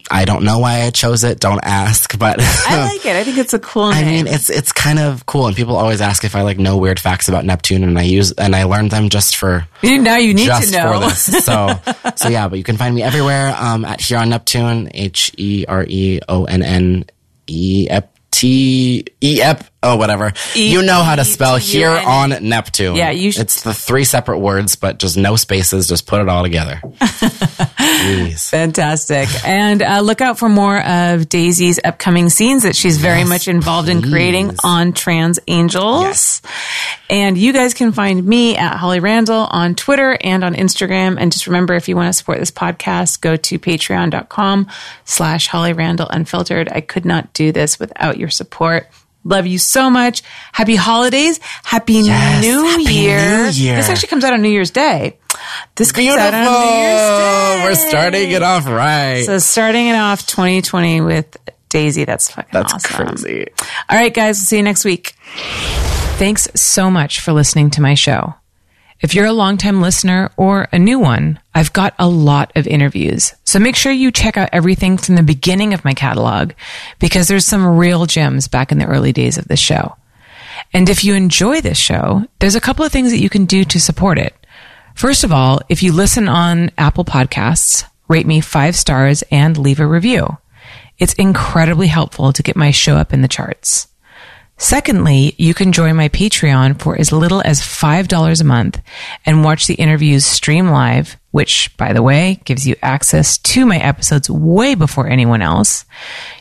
I don't know why I chose it. Don't ask, but I like it. I think it's a cool I mean, it's it's kind of cool, and people always ask if I like know weird facts about Neptune, and I use and I learned them just for now you need to know. So so yeah, but you can find me everywhere um, at here on Neptune, H E R E O N N E P T E P oh whatever. you know how to spell here on Neptune. Yeah, you should- It's the three separate words, but just no spaces. Just put it all together. Please. Fantastic. And uh, look out for more of Daisy's upcoming scenes that she's very much involved in creating on Trans Angels. Yes. And you guys can find me at Holly Randall on Twitter and on Instagram. And just remember, if you want to support this podcast, go to patreon.com slash Holly Randall Unfiltered. I could not do this without your support. Love you so much. Happy holidays. Happy Yes. New Happy Year. New Year. This actually comes out on New Year's Day. This comes out on New Year's Day. We're starting it off right. So starting it off 2020 with Daisy. That's fucking That's awesome. crazy. All right, guys. We'll see you next week. Thanks so much for listening to my show. If you're a longtime listener or a new one, I've got a lot of interviews. So make sure you check out everything from the beginning of my catalog because there's some real gems back in the early days of the show. And if you enjoy this show, there's a couple of things that you can do to support it. First of all, if you listen on Apple Podcasts, rate me five stars and leave a review. It's incredibly helpful to get my show up in the charts. Secondly, you can join my Patreon for as little as $5 a month and watch the interviews stream live, which, by the way, gives you access to my episodes way before anyone else.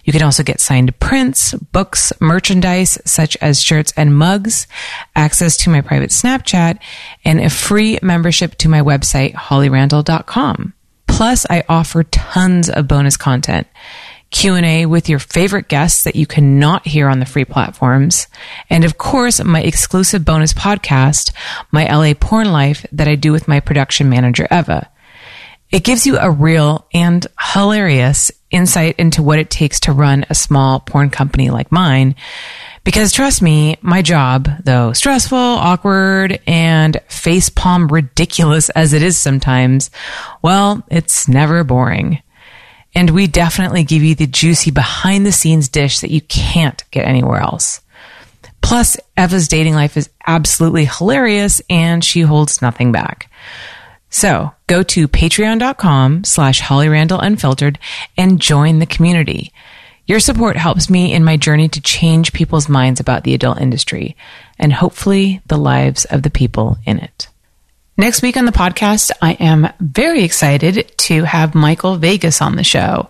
You can also get signed prints, books, merchandise such as shirts and mugs, access to my private Snapchat, and a free membership to my website, hollyrandall.com. Plus, I offer tons of bonus content. Q&A with your favorite guests that you cannot hear on the free platforms. And of course, my exclusive bonus podcast, My LA Porn Life, that I do with my production manager, Eva. It gives you a real and hilarious insight into what it takes to run a small porn company like mine. Because trust me, my job, though stressful, awkward, and facepalm ridiculous as it is sometimes, well, it's never boring. And we definitely give you the juicy behind the scenes dish that you can't get anywhere else. Plus, Eva's dating life is absolutely hilarious and she holds nothing back. So go to patreon.com slash Holly Randall Unfiltered and join the community. Your support helps me in my journey to change people's minds about the adult industry and hopefully the lives of the people in it. Next week on the podcast, I am very excited to have Michael Vegas on the show.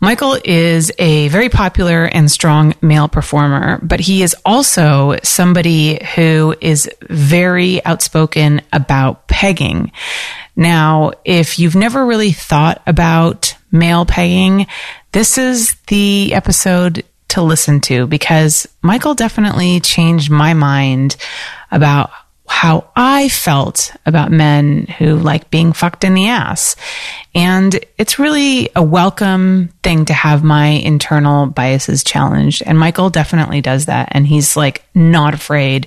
Michael is a very popular and strong male performer, but he is also somebody who is very outspoken about pegging. Now, if you've never really thought about male pegging, this is the episode to listen to because Michael definitely changed my mind about how I felt about men who like being fucked in the ass. And it's really a welcome thing to have my internal biases challenged. And Michael definitely does that. And he's like not afraid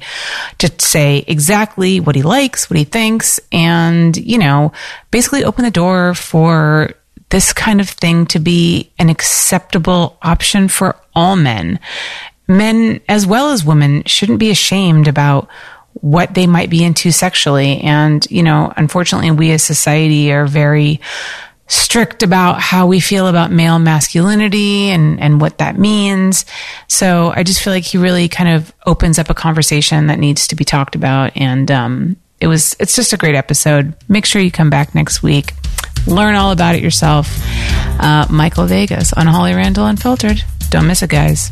to say exactly what he likes, what he thinks, and, you know, basically open the door for this kind of thing to be an acceptable option for all men. Men as well as women shouldn't be ashamed about what they might be into sexually. And, you know, unfortunately, we as society are very strict about how we feel about male masculinity and, and what that means. So I just feel like he really kind of opens up a conversation that needs to be talked about. And, um, it was, it's just a great episode. Make sure you come back next week. Learn all about it yourself. Uh, Michael Vegas on Holly Randall Unfiltered. Don't miss it, guys.